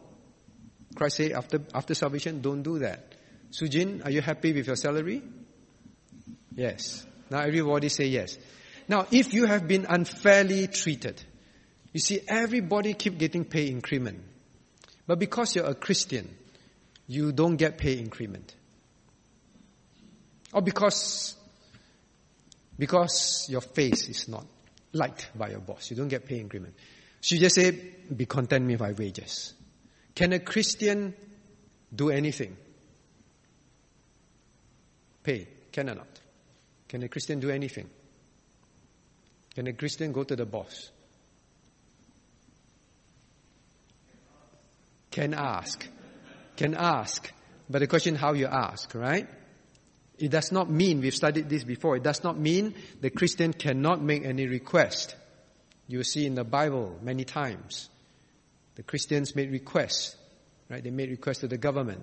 Christ said after, after salvation, don't do that. Sujin, are you happy with your salary? Yes. Now everybody say yes. Now, if you have been unfairly treated, you see, everybody keep getting pay increment. But because you're a Christian, you don't get pay increment. Or because, because your face is not liked by your boss, you don't get pay increment. So you just say, be content with my wages. Can a Christian do anything? Pay, can or not? Can a Christian do anything? Can a Christian go to the boss? Can ask. Can ask. But the question how you ask, right? It does not mean, we've studied this before, it does not mean the Christian cannot make any request. You see in the Bible many times. The Christians made requests, right? They made requests to the government.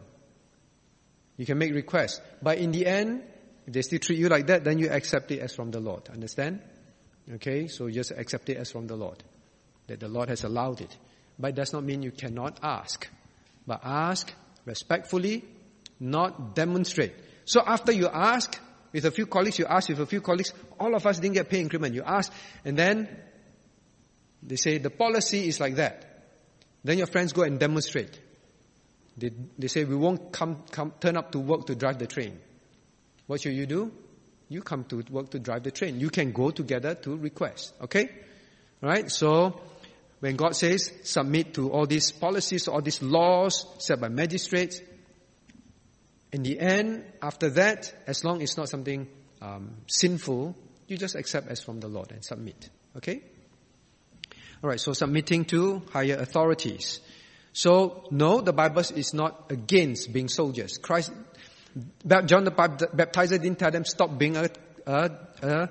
You can make requests. But in the end, if they still treat you like that, then you accept it as from the Lord. Understand? Okay, so just accept it as from the Lord. That the Lord has allowed it. But it does not mean you cannot ask. But ask respectfully, not demonstrate. So after you ask, with a few colleagues, you ask with a few colleagues, all of us didn't get pay increment. You ask, and then they say the policy is like that. Then your friends go and demonstrate. They, they say we won't come, come, turn up to work to drive the train. What should you do? You come to work to drive the train. You can go together to request. Okay? Alright? So, when God says submit to all these policies, all these laws set by magistrates, in the end, after that, as long as it's not something um, sinful, you just accept as from the Lord and submit. Okay? Alright, so submitting to higher authorities. So, no, the Bible is not against being soldiers. Christ John the Baptizer didn't tell them stop being a, a, a,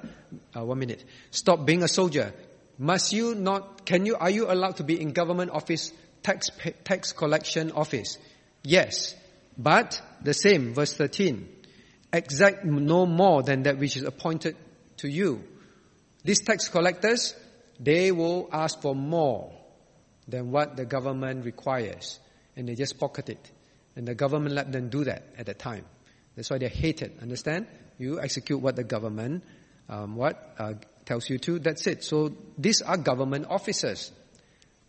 a, one minute, stop being a soldier. Must you not? Can you? Are you allowed to be in government office, tax tax collection office? Yes, but the same. Verse thirteen, exact no more than that which is appointed to you. These tax collectors, they will ask for more than what the government requires, and they just pocket it. And the government let them do that at the time. That's why they're hated. Understand? You execute what the government, um, what uh, tells you to, that's it. So these are government officers.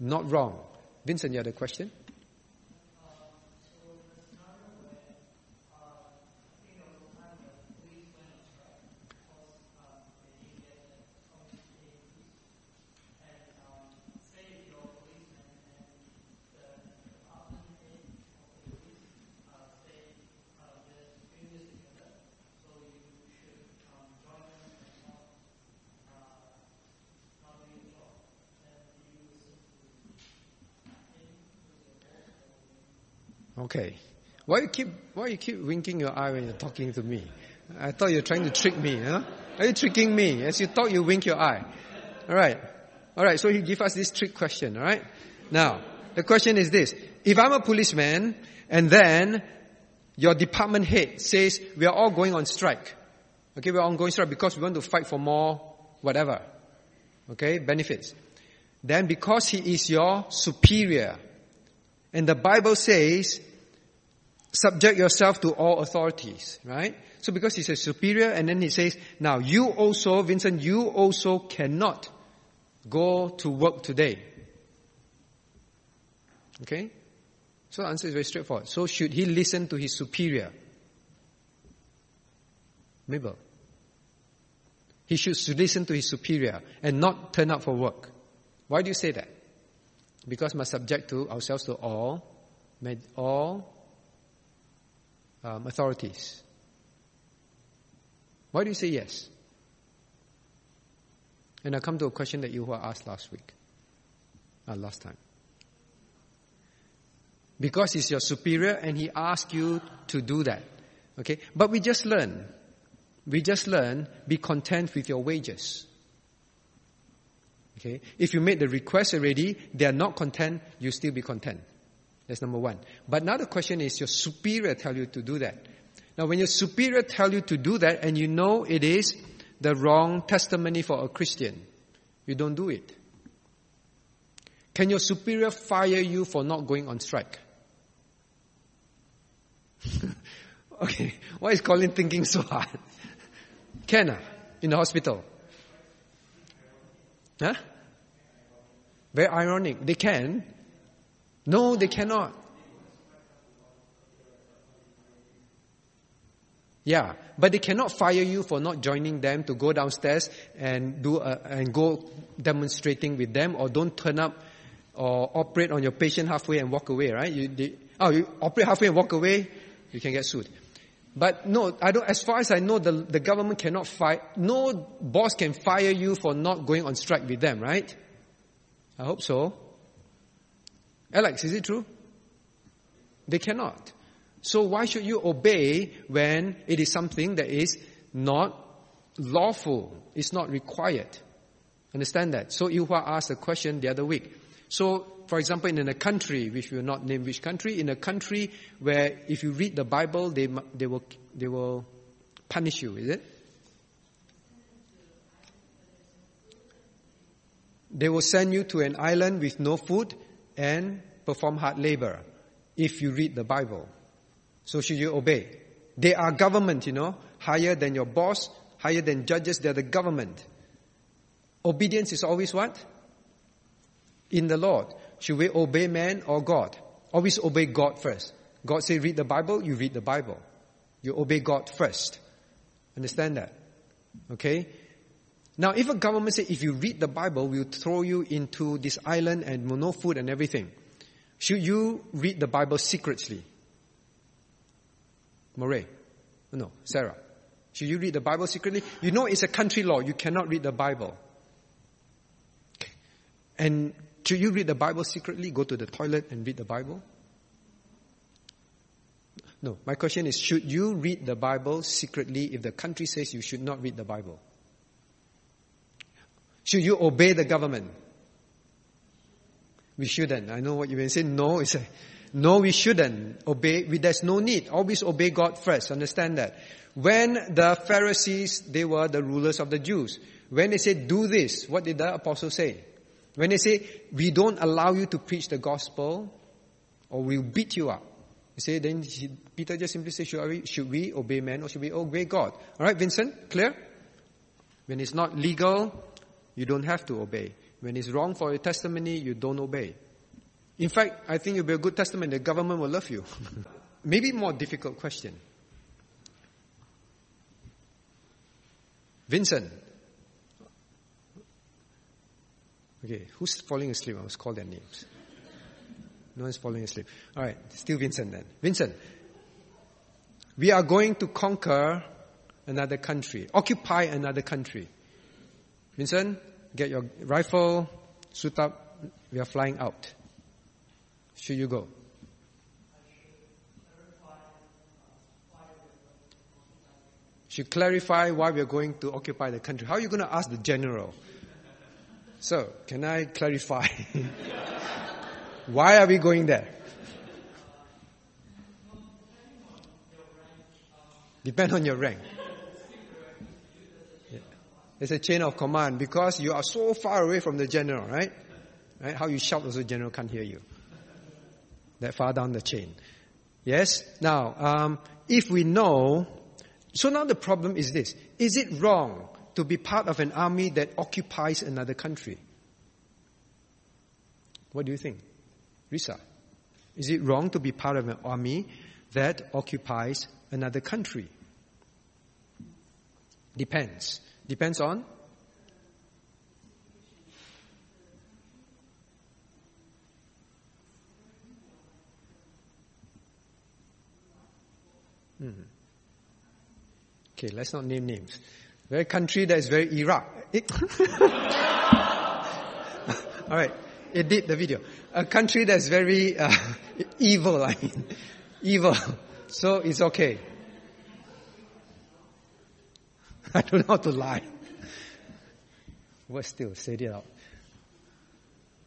Not wrong. Vincent, you had a question? Okay. Why you keep why you keep winking your eye when you're talking to me? I thought you're trying to trick me, huh? Are you tricking me? As you talk, you wink your eye. Alright. Alright, so he give us this trick question, alright? Now, the question is this. If I'm a policeman, and then your department head says, we are all going on strike. Okay, we're all going strike because we want to fight for more whatever. Okay, benefits. Then because he is your superior, and the Bible says, subject yourself to all authorities, right? So because he's a superior, and then he says, now you also, Vincent, you also cannot go to work today. Okay? So the answer is very straightforward. So should he listen to his superior? Mabel. He should listen to his superior and not turn up for work. Why do you say that? because must subject to ourselves to all, all um, authorities. Why do you say yes? And I come to a question that you were asked last week, uh, last time. Because he's your superior and he asked you to do that. Okay? But we just learn. We just learn, be content with your wages. Okay? If you made the request already, they are not content, you still be content. That's number one. But now the question is your superior tell you to do that. Now when your superior tell you to do that and you know it is the wrong testimony for a Christian, you don't do it. Can your superior fire you for not going on strike? okay, why is Colin thinking so hard? Can uh, in the hospital? Huh? Very ironic. They can. No, they cannot. Yeah, but they cannot fire you for not joining them to go downstairs and do a, and go demonstrating with them, or don't turn up or operate on your patient halfway and walk away. Right? You, they, oh, you operate halfway and walk away, you can get sued. But no, I don't, as far as I know, the, the government cannot fire, no boss can fire you for not going on strike with them, right? I hope so. Alex, is it true? They cannot. So why should you obey when it is something that is not lawful? It's not required. Understand that? So Yuhua asked a question the other week. So for example, in a country, which we will not name which country, in a country where if you read the Bible, they, they will, they will punish you, is it? They will send you to an island with no food and perform hard labor if you read the Bible. So should you obey? They are government, you know, higher than your boss, higher than judges, they're the government. Obedience is always what? In the Lord. Should we obey man or God? Always obey God first. God say read the Bible, you read the Bible. You obey God first. Understand that? Okay? Now, if a government say if you read the Bible, we'll throw you into this island and no food and everything, should you read the Bible secretly? Murray? Oh, no, Sarah. Should you read the Bible secretly? You know it's a country law. You cannot read the Bible. And should you read the Bible secretly? Go to the toilet and read the Bible? No. My question is, should you read the Bible secretly if the country says you should not read the Bible? Should you obey the government? We shouldn't. I know what you may say. No, it's a, no, we shouldn't obey. There's no need. Always obey God first. Understand that. When the Pharisees, they were the rulers of the Jews. When they said, do this, what did the apostle say? When they say, we don't allow you to preach the gospel, or we'll beat you up. You say, then Peter just simply says, should we, should we obey men or should we obey God? Alright, Vincent, clear? When it's not legal, you don't have to obey. When it's wrong for your testimony, you don't obey. In fact, I think you'll be a good testimony. The government will love you. Maybe more difficult question. Vincent. Okay, who's falling asleep? I must call their names. No one's falling asleep. All right, still Vincent then. Vincent, we are going to conquer another country, occupy another country. Vincent, get your rifle, suit up, we are flying out. Should you go? Should clarify why we are going to occupy the country. How are you going to ask the general? So, can I clarify? why are we going there? Depend on your rank. It's a chain of command because you are so far away from the general, right? Right? How you shout the general can't hear you. That far down the chain. Yes? Now, um, if we know, so now the problem is this. Is it wrong to be part of an army that occupies another country? What do you think? Risa? Is it wrong to be part of an army that occupies another country? Depends. Depends on hmm. Okay, let's not name names. Very country that is very Iraq. It All right, edit the video. A country that's very uh, evil, I mean, evil. So it's okay. I don't know how to lie. What still? Say it out.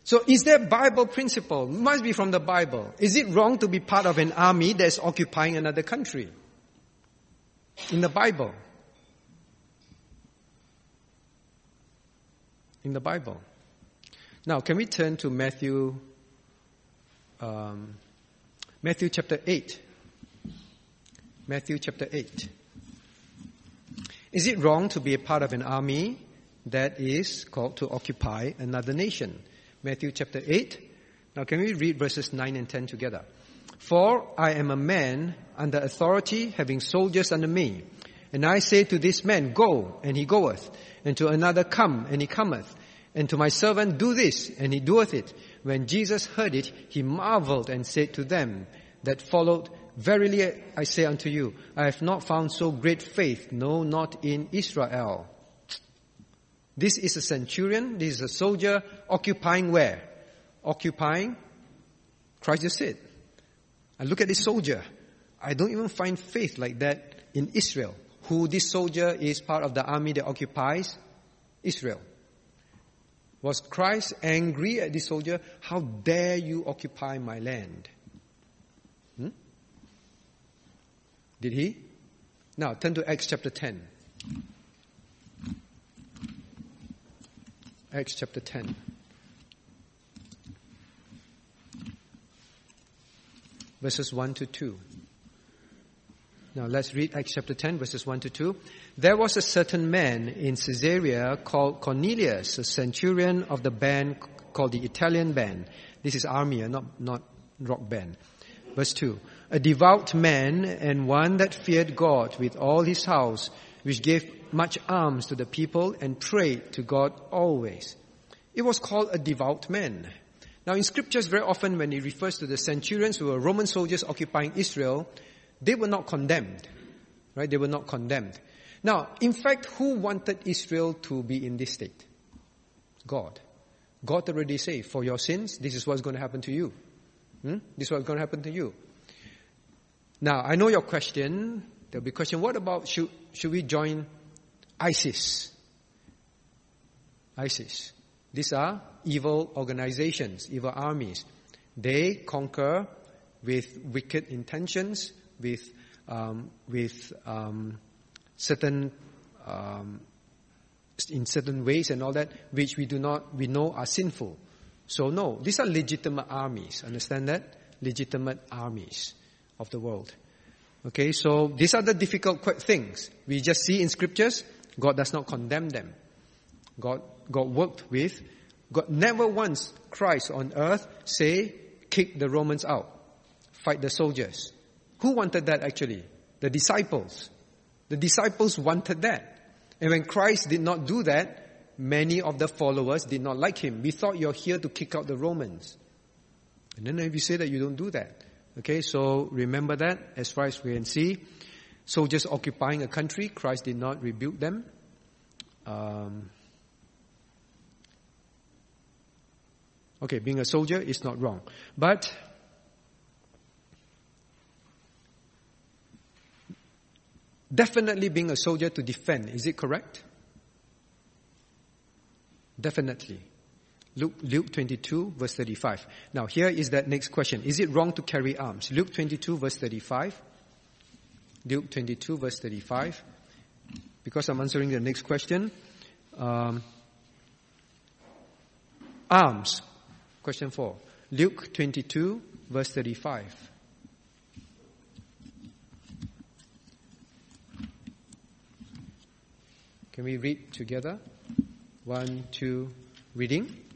So is there Bible principle? Must be from the Bible. Is it wrong to be part of an army that's occupying another country? In the Bible. In the Bible. Now, can we turn to Matthew, um, Matthew chapter 8? Matthew chapter 8. Is it wrong to be a part of an army that is called to occupy another nation? Matthew chapter 8. Now can we read verses 9 and 10 together? For I am a man under authority, having soldiers under me. And I say to this man, go, and he goeth. And to another, come, and he cometh. And to my servant, do this, and he doeth it. When Jesus heard it, he marveled and said to them that followed, Verily I say unto you, I have not found so great faith, no, not in Israel. This is a centurion, this is a soldier occupying where? Occupying, Christ said. I look at this soldier. I don't even find faith like that in Israel. Who this soldier is part of the army that occupies Israel. Was Christ angry at this soldier? How dare you occupy my land? Did he? Now turn to Acts chapter 10. Acts chapter 10. Verses 1 to 2. Now let's read Acts chapter 10 verses 1 to 2. There was a certain man in Caesarea called Cornelius, a centurion of the band called the Italian band. This is army, not, not rock band. Verse 2 a devout man and one that feared God with all his house, which gave much alms to the people and prayed to God always. It was called a devout man. Now in scriptures very often when it refers to the centurions who were Roman soldiers occupying Israel, they were not condemned. Right? They were not condemned. Now, in fact, who wanted Israel to be in this state? God. God already said, for your sins, this is what's going to happen to you. Hmm? This is what's going to happen to you. Now, I know your question. There'll be question, what about should, should we join ISIS? ISIS. These are evil organizations, evil armies. They conquer with wicked intentions, with, um, with um, certain, um, in certain ways and all that, which we do not, we know are sinful. So no, these are legitimate armies. Understand that? Legitimate armies of the world. Okay, so these are the difficult things. We just see in scriptures, God does not condemn them. God, God worked with, God never once Christ on earth say, kick the Romans out, fight the soldiers. Who wanted that actually? The disciples. The disciples wanted that. And when Christ did not do that, many of the followers did not like him. We thought you're here to kick out the Romans. And then if you say that you don't do that. Okay, so remember that as far as we can see. Soldiers occupying a country, Christ did not rebuke them. Um, okay, being a soldier is not wrong. But definitely being a soldier to defend, is it correct? Definitely. Luke, Luke 22 verse 35. Now here is that next question. Is it wrong to carry arms? Luke 22 verse 35. Luke 22 verse 35. Because I'm answering the next question. Um, arms. Question 4. Luke 22 verse 35. Can we read together? One, two, reading.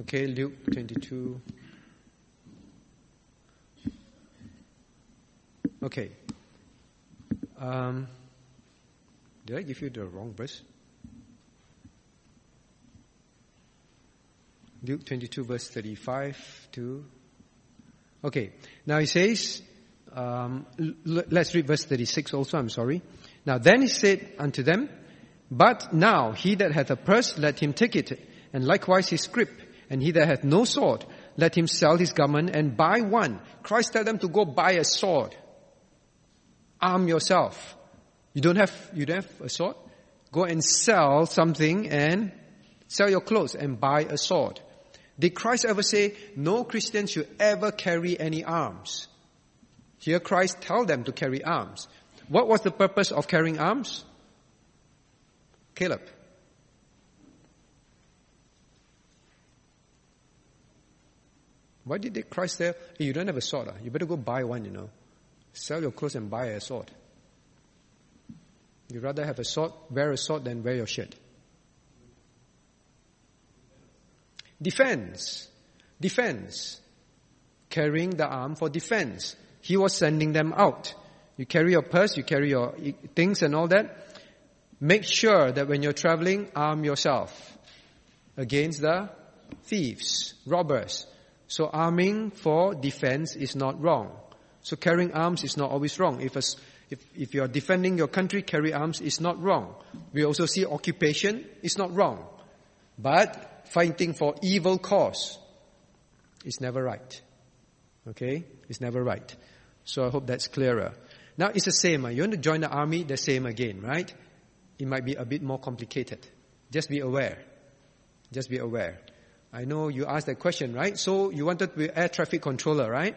Okay, Luke 22. Okay. Um, did I give you the wrong verse? Luke 22 verse 35 to. Okay. Now he says, um, l- let's read verse 36 also, I'm sorry. Now then he said unto them, But now he that hath a purse, let him take it, and likewise his scrip, and he that hath no sword, let him sell his garment and buy one. Christ tell them to go buy a sword. Arm yourself. You don't have, you don't have a sword? Go and sell something and sell your clothes and buy a sword. Did Christ ever say, no Christian should ever carry any arms? Here Christ tell them to carry arms. What was the purpose of carrying arms? Caleb. Why did Christ say, hey, you don't have a sword, ah? you better go buy one, you know. Sell your clothes and buy a sword. You'd rather have a sword, wear a sword than wear your shirt. Defense. Defense. Carrying the arm for defense. He was sending them out. You carry your purse, you carry your things and all that. Make sure that when you're traveling, arm yourself against the thieves, robbers. So arming for defense is not wrong. So carrying arms is not always wrong. If, a, if, if you're defending your country, carry arms is not wrong. We also see occupation is not wrong. But fighting for evil cause is never right. Okay? It's never right. So I hope that's clearer. Now it's the same. You want to join the army, the same again, right? It might be a bit more complicated. Just be aware. Just be aware. I know you asked that question, right? So you wanted to be air traffic controller, right?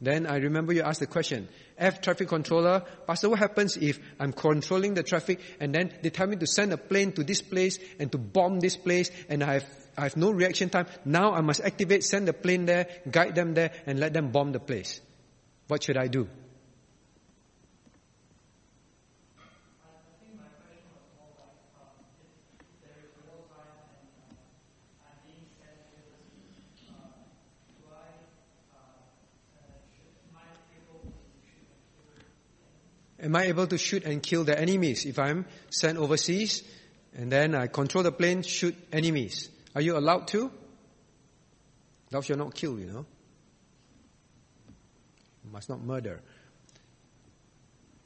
Then I remember you asked the question, air traffic controller, Pastor, what happens if I'm controlling the traffic and then they tell me to send a plane to this place and to bomb this place and I have, I have no reaction time. Now I must activate, send the plane there, guide them there and let them bomb the place. What should I do? Am I able to shoot and kill the enemies if I'm sent overseas and then I control the plane, shoot enemies? Are you allowed to? Thou shalt not kill, you know. You must not murder.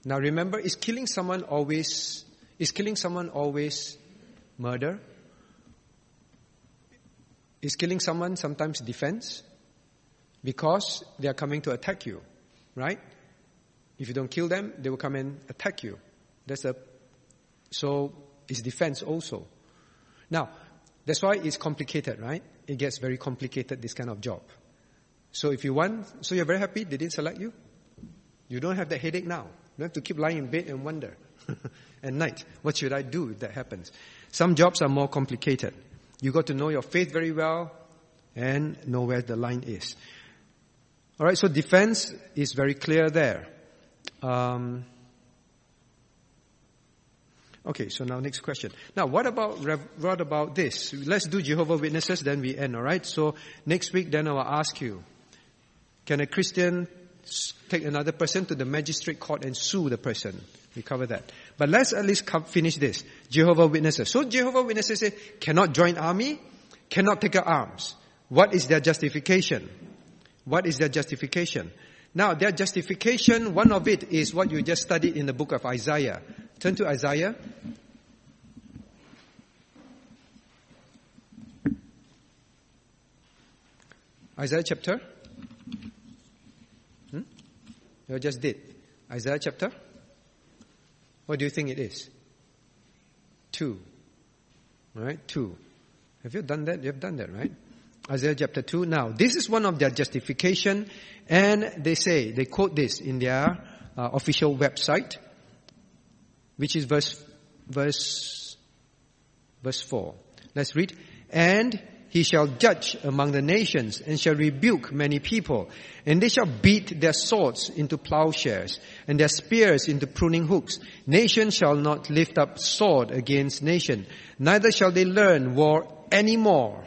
Now remember, is killing someone always, is killing someone always murder? Is killing someone sometimes defense? Because they are coming to attack you, right? If you don't kill them, they will come and attack you. That's a, so it's defense also. Now, that's why it's complicated, right? It gets very complicated, this kind of job. So if you want, so you're very happy they didn't select you? You don't have that headache now. You don't have to keep lying in bed and wonder at night, what should I do if that happens? Some jobs are more complicated. You got to know your faith very well and know where the line is. Alright, so defense is very clear there. Um, okay, so now next question. Now, what about what about this? Let's do Jehovah Witnesses, then we end. All right. So next week, then I will ask you: Can a Christian take another person to the magistrate court and sue the person? We cover that. But let's at least finish this. Jehovah Witnesses. So Jehovah Witnesses say cannot join army, cannot take up arms. What is their justification? What is their justification? Now, their justification, one of it is what you just studied in the book of Isaiah. Turn to Isaiah. Isaiah chapter. Hmm? You just did. Isaiah chapter. What do you think it is? Two. All right, two. Have you done that? You have done that, right? Isaiah chapter 2. Now, this is one of their justification, and they say, they quote this in their uh, official website, which is verse, verse, verse 4. Let's read. And he shall judge among the nations and shall rebuke many people. And they shall beat their swords into plowshares and their spears into pruning hooks. Nation shall not lift up sword against nation. Neither shall they learn war anymore.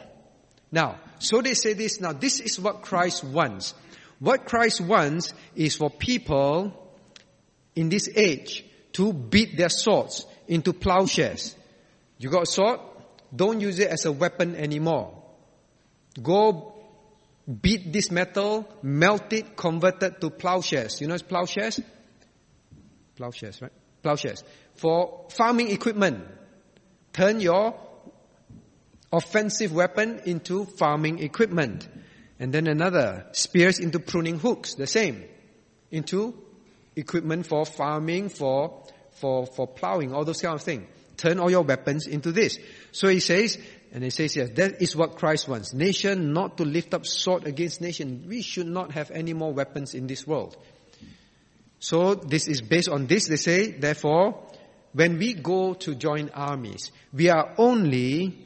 Now, so they say this now. This is what Christ wants. What Christ wants is for people in this age to beat their swords into plowshares. You got a sword? Don't use it as a weapon anymore. Go beat this metal, melt it, convert it to plowshares. You know it's plowshares? Plowshares, right? Plowshares. For farming equipment. Turn your offensive weapon into farming equipment. And then another, spears into pruning hooks, the same. Into equipment for farming, for, for, for plowing, all those kind of things. Turn all your weapons into this. So he says, and he says yes, that is what Christ wants. Nation not to lift up sword against nation. We should not have any more weapons in this world. So this is based on this. They say, therefore, when we go to join armies, we are only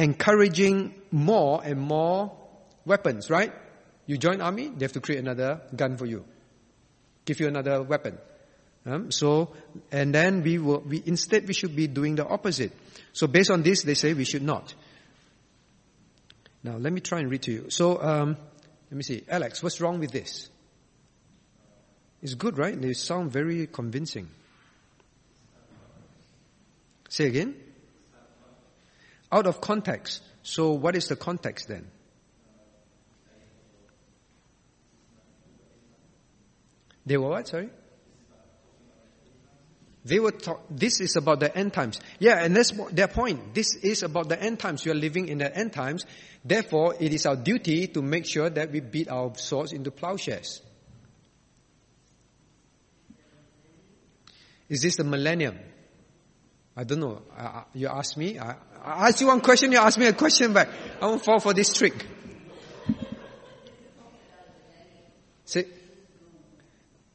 encouraging more and more weapons, right? You join army, they have to create another gun for you. Give you another weapon. Um, so, and then we will, we, instead we should be doing the opposite. So based on this, they say we should not. Now let me try and read to you. So, um, let me see. Alex, what's wrong with this? It's good, right? They sound very convincing. Say again? Out of context. So what is the context then? They were what, sorry? They were talk, this is about the end times. Yeah, and that's their point. This is about the end times. We are living in the end times. Therefore, it is our duty to make sure that we beat our swords into plowshares. Is this the millennium? I don't know. You ask me. I ask you one question, you ask me a question back. I won't fall for this trick. See,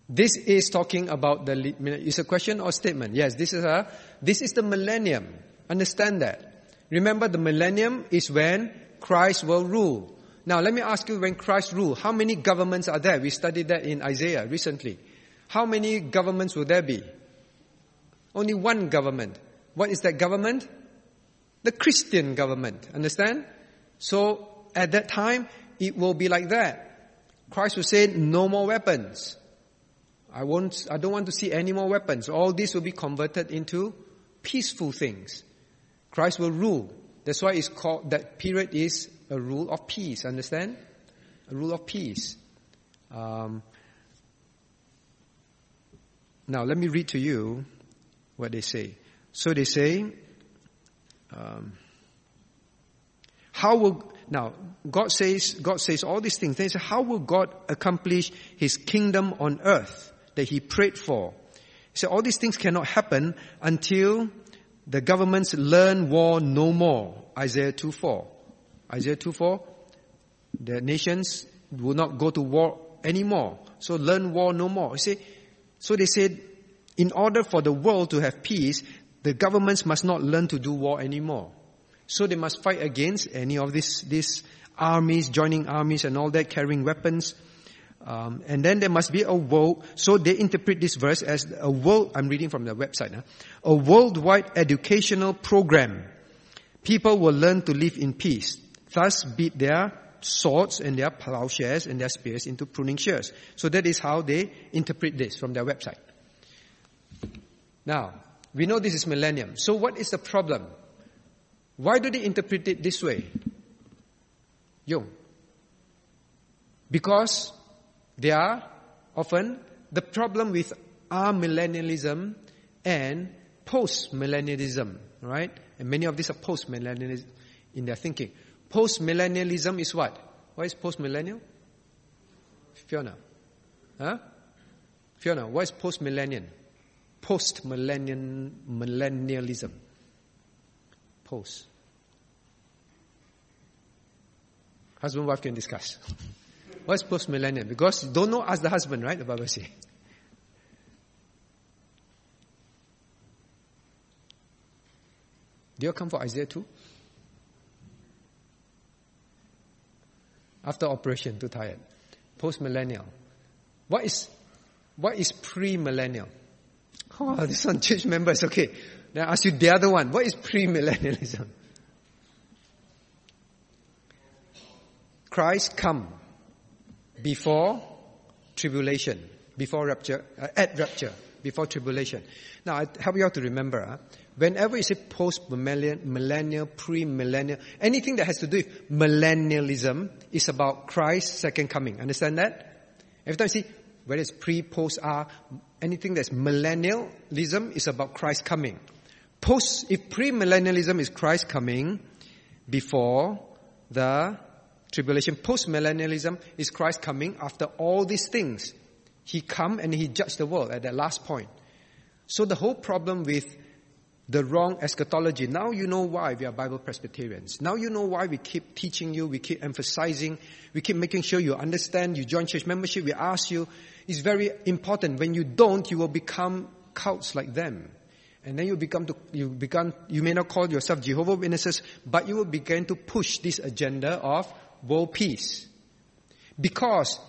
this is talking about the, is a question or statement? Yes, this is a, this is the millennium. Understand that. Remember the millennium is when Christ will rule. Now let me ask you when Christ rule, how many governments are there? We studied that in Isaiah recently. How many governments will there be? Only one government. What is that government? The Christian government. Understand? So at that time, it will be like that. Christ will say, no more weapons. I won't, I don't want to see any more weapons. All this will be converted into peaceful things. Christ will rule. That's why it's called, that period is a rule of peace. Understand? A rule of peace. Um, now let me read to you what they say. So they say, um, how will now God says God says all these things. They say, how will God accomplish His kingdom on earth that He prayed for? He said all these things cannot happen until the governments learn war no more. Isaiah 2:4. Isaiah 2:4. The nations will not go to war anymore. So learn war no more. You see, so they said, in order for the world to have peace, the governments must not learn to do war anymore. So they must fight against any of these, these armies, joining armies and all that, carrying weapons. Um, and then there must be a world, so they interpret this verse as a world, I'm reading from the website a worldwide educational program. People will learn to live in peace, thus beat their swords and their plowshares and their spears into pruning shears. So that is how they interpret this from their website. Now, we know this is millennium. So what is the problem? Why do they interpret it this way? Young. Because they are often the problem with amillennialism and post-millennialism, right? And many of these are post-millennialism in their thinking. Post-millennialism is what? What is post-millennial? Fiona. Huh? Fiona, what is post-millennial? Post-millennialism. Post. Husband wife can discuss. What's post-millennial? Because don't know, as the husband, right? The Bible say. Do you come for Isaiah 2? After operation, too tired. Post millennial. What is what is pre millennial? Oh, this one church members, okay. Then I ask you the other one. What is pre millennialism? Christ come before tribulation, before rapture, uh, at rapture, before tribulation. Now, I help you all to remember, uh, whenever you say post-millennial, millennial, pre-millennial, anything that has to do with millennialism is about Christ's second coming. Understand that? Every time you see, whether it's pre, post, are, anything that's millennialism is about Christ coming. Post, if pre-millennialism is Christ coming before the tribulation, post-millennialism is Christ coming after all these things. He come and he judged the world at that last point. So the whole problem with the wrong eschatology, now you know why we are Bible Presbyterians. Now you know why we keep teaching you, we keep emphasizing, we keep making sure you understand, you join church membership, we ask you. It's very important. When you don't, you will become cults like them. And then you become to, you become, you may not call yourself Jehovah Witnesses, but you will begin to push this agenda of world peace. Because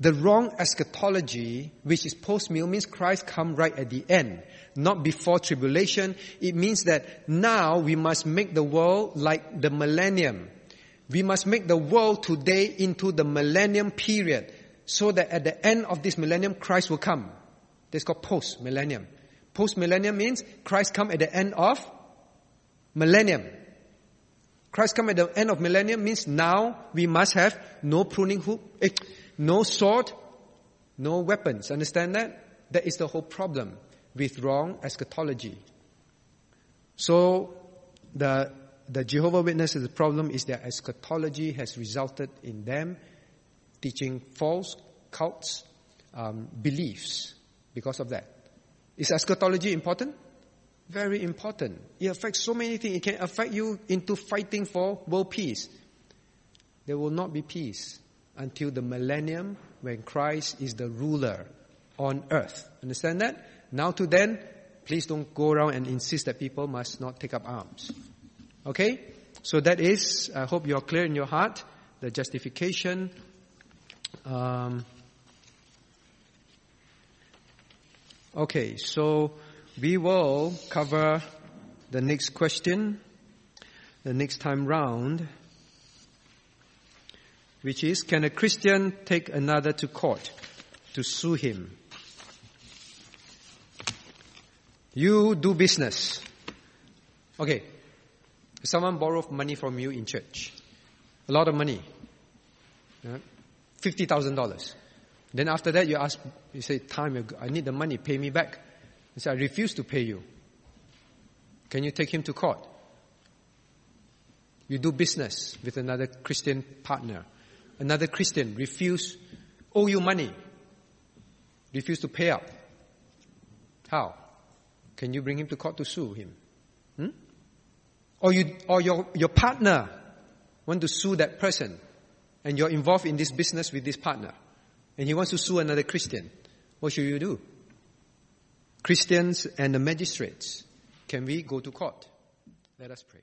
the wrong eschatology, which is post-meal, means Christ come right at the end, not before tribulation. It means that now we must make the world like the millennium. We must make the world today into the millennium period, so that at the end of this millennium, Christ will come. That's called post-millennium. Post-millennium means Christ come at the end of millennium. Christ come at the end of millennium means now we must have no pruning hook, eh, no sword, no weapons. Understand that? That is the whole problem with wrong eschatology. So the the Jehovah Witnesses, problem is that eschatology has resulted in them teaching false cults, um, beliefs because of that. Is eschatology important? very important. It affects so many things. It can affect you into fighting for world peace. There will not be peace until the millennium when Christ is the ruler on earth. Understand that? Now to then, please don't go around and insist that people must not take up arms. Okay? So that is, I hope you're clear in your heart, the justification. Um, okay, so we will cover the next question the next time round, which is Can a Christian take another to court to sue him? You do business. Okay. Someone borrowed money from you in church. A lot of money. $50,000. Then after that you ask, you say, time, I need the money, pay me back. He said, I refuse to pay you. Can you take him to court? You do business with another Christian partner. Another Christian refuse, owe you money. Refuse to pay up. How? Can you bring him to court to sue him? Hmm? Or you, or your, your partner want to sue that person and you're involved in this business with this partner and he wants to sue another Christian. What should you do? Christians and the magistrates, can we go to court? Let us pray.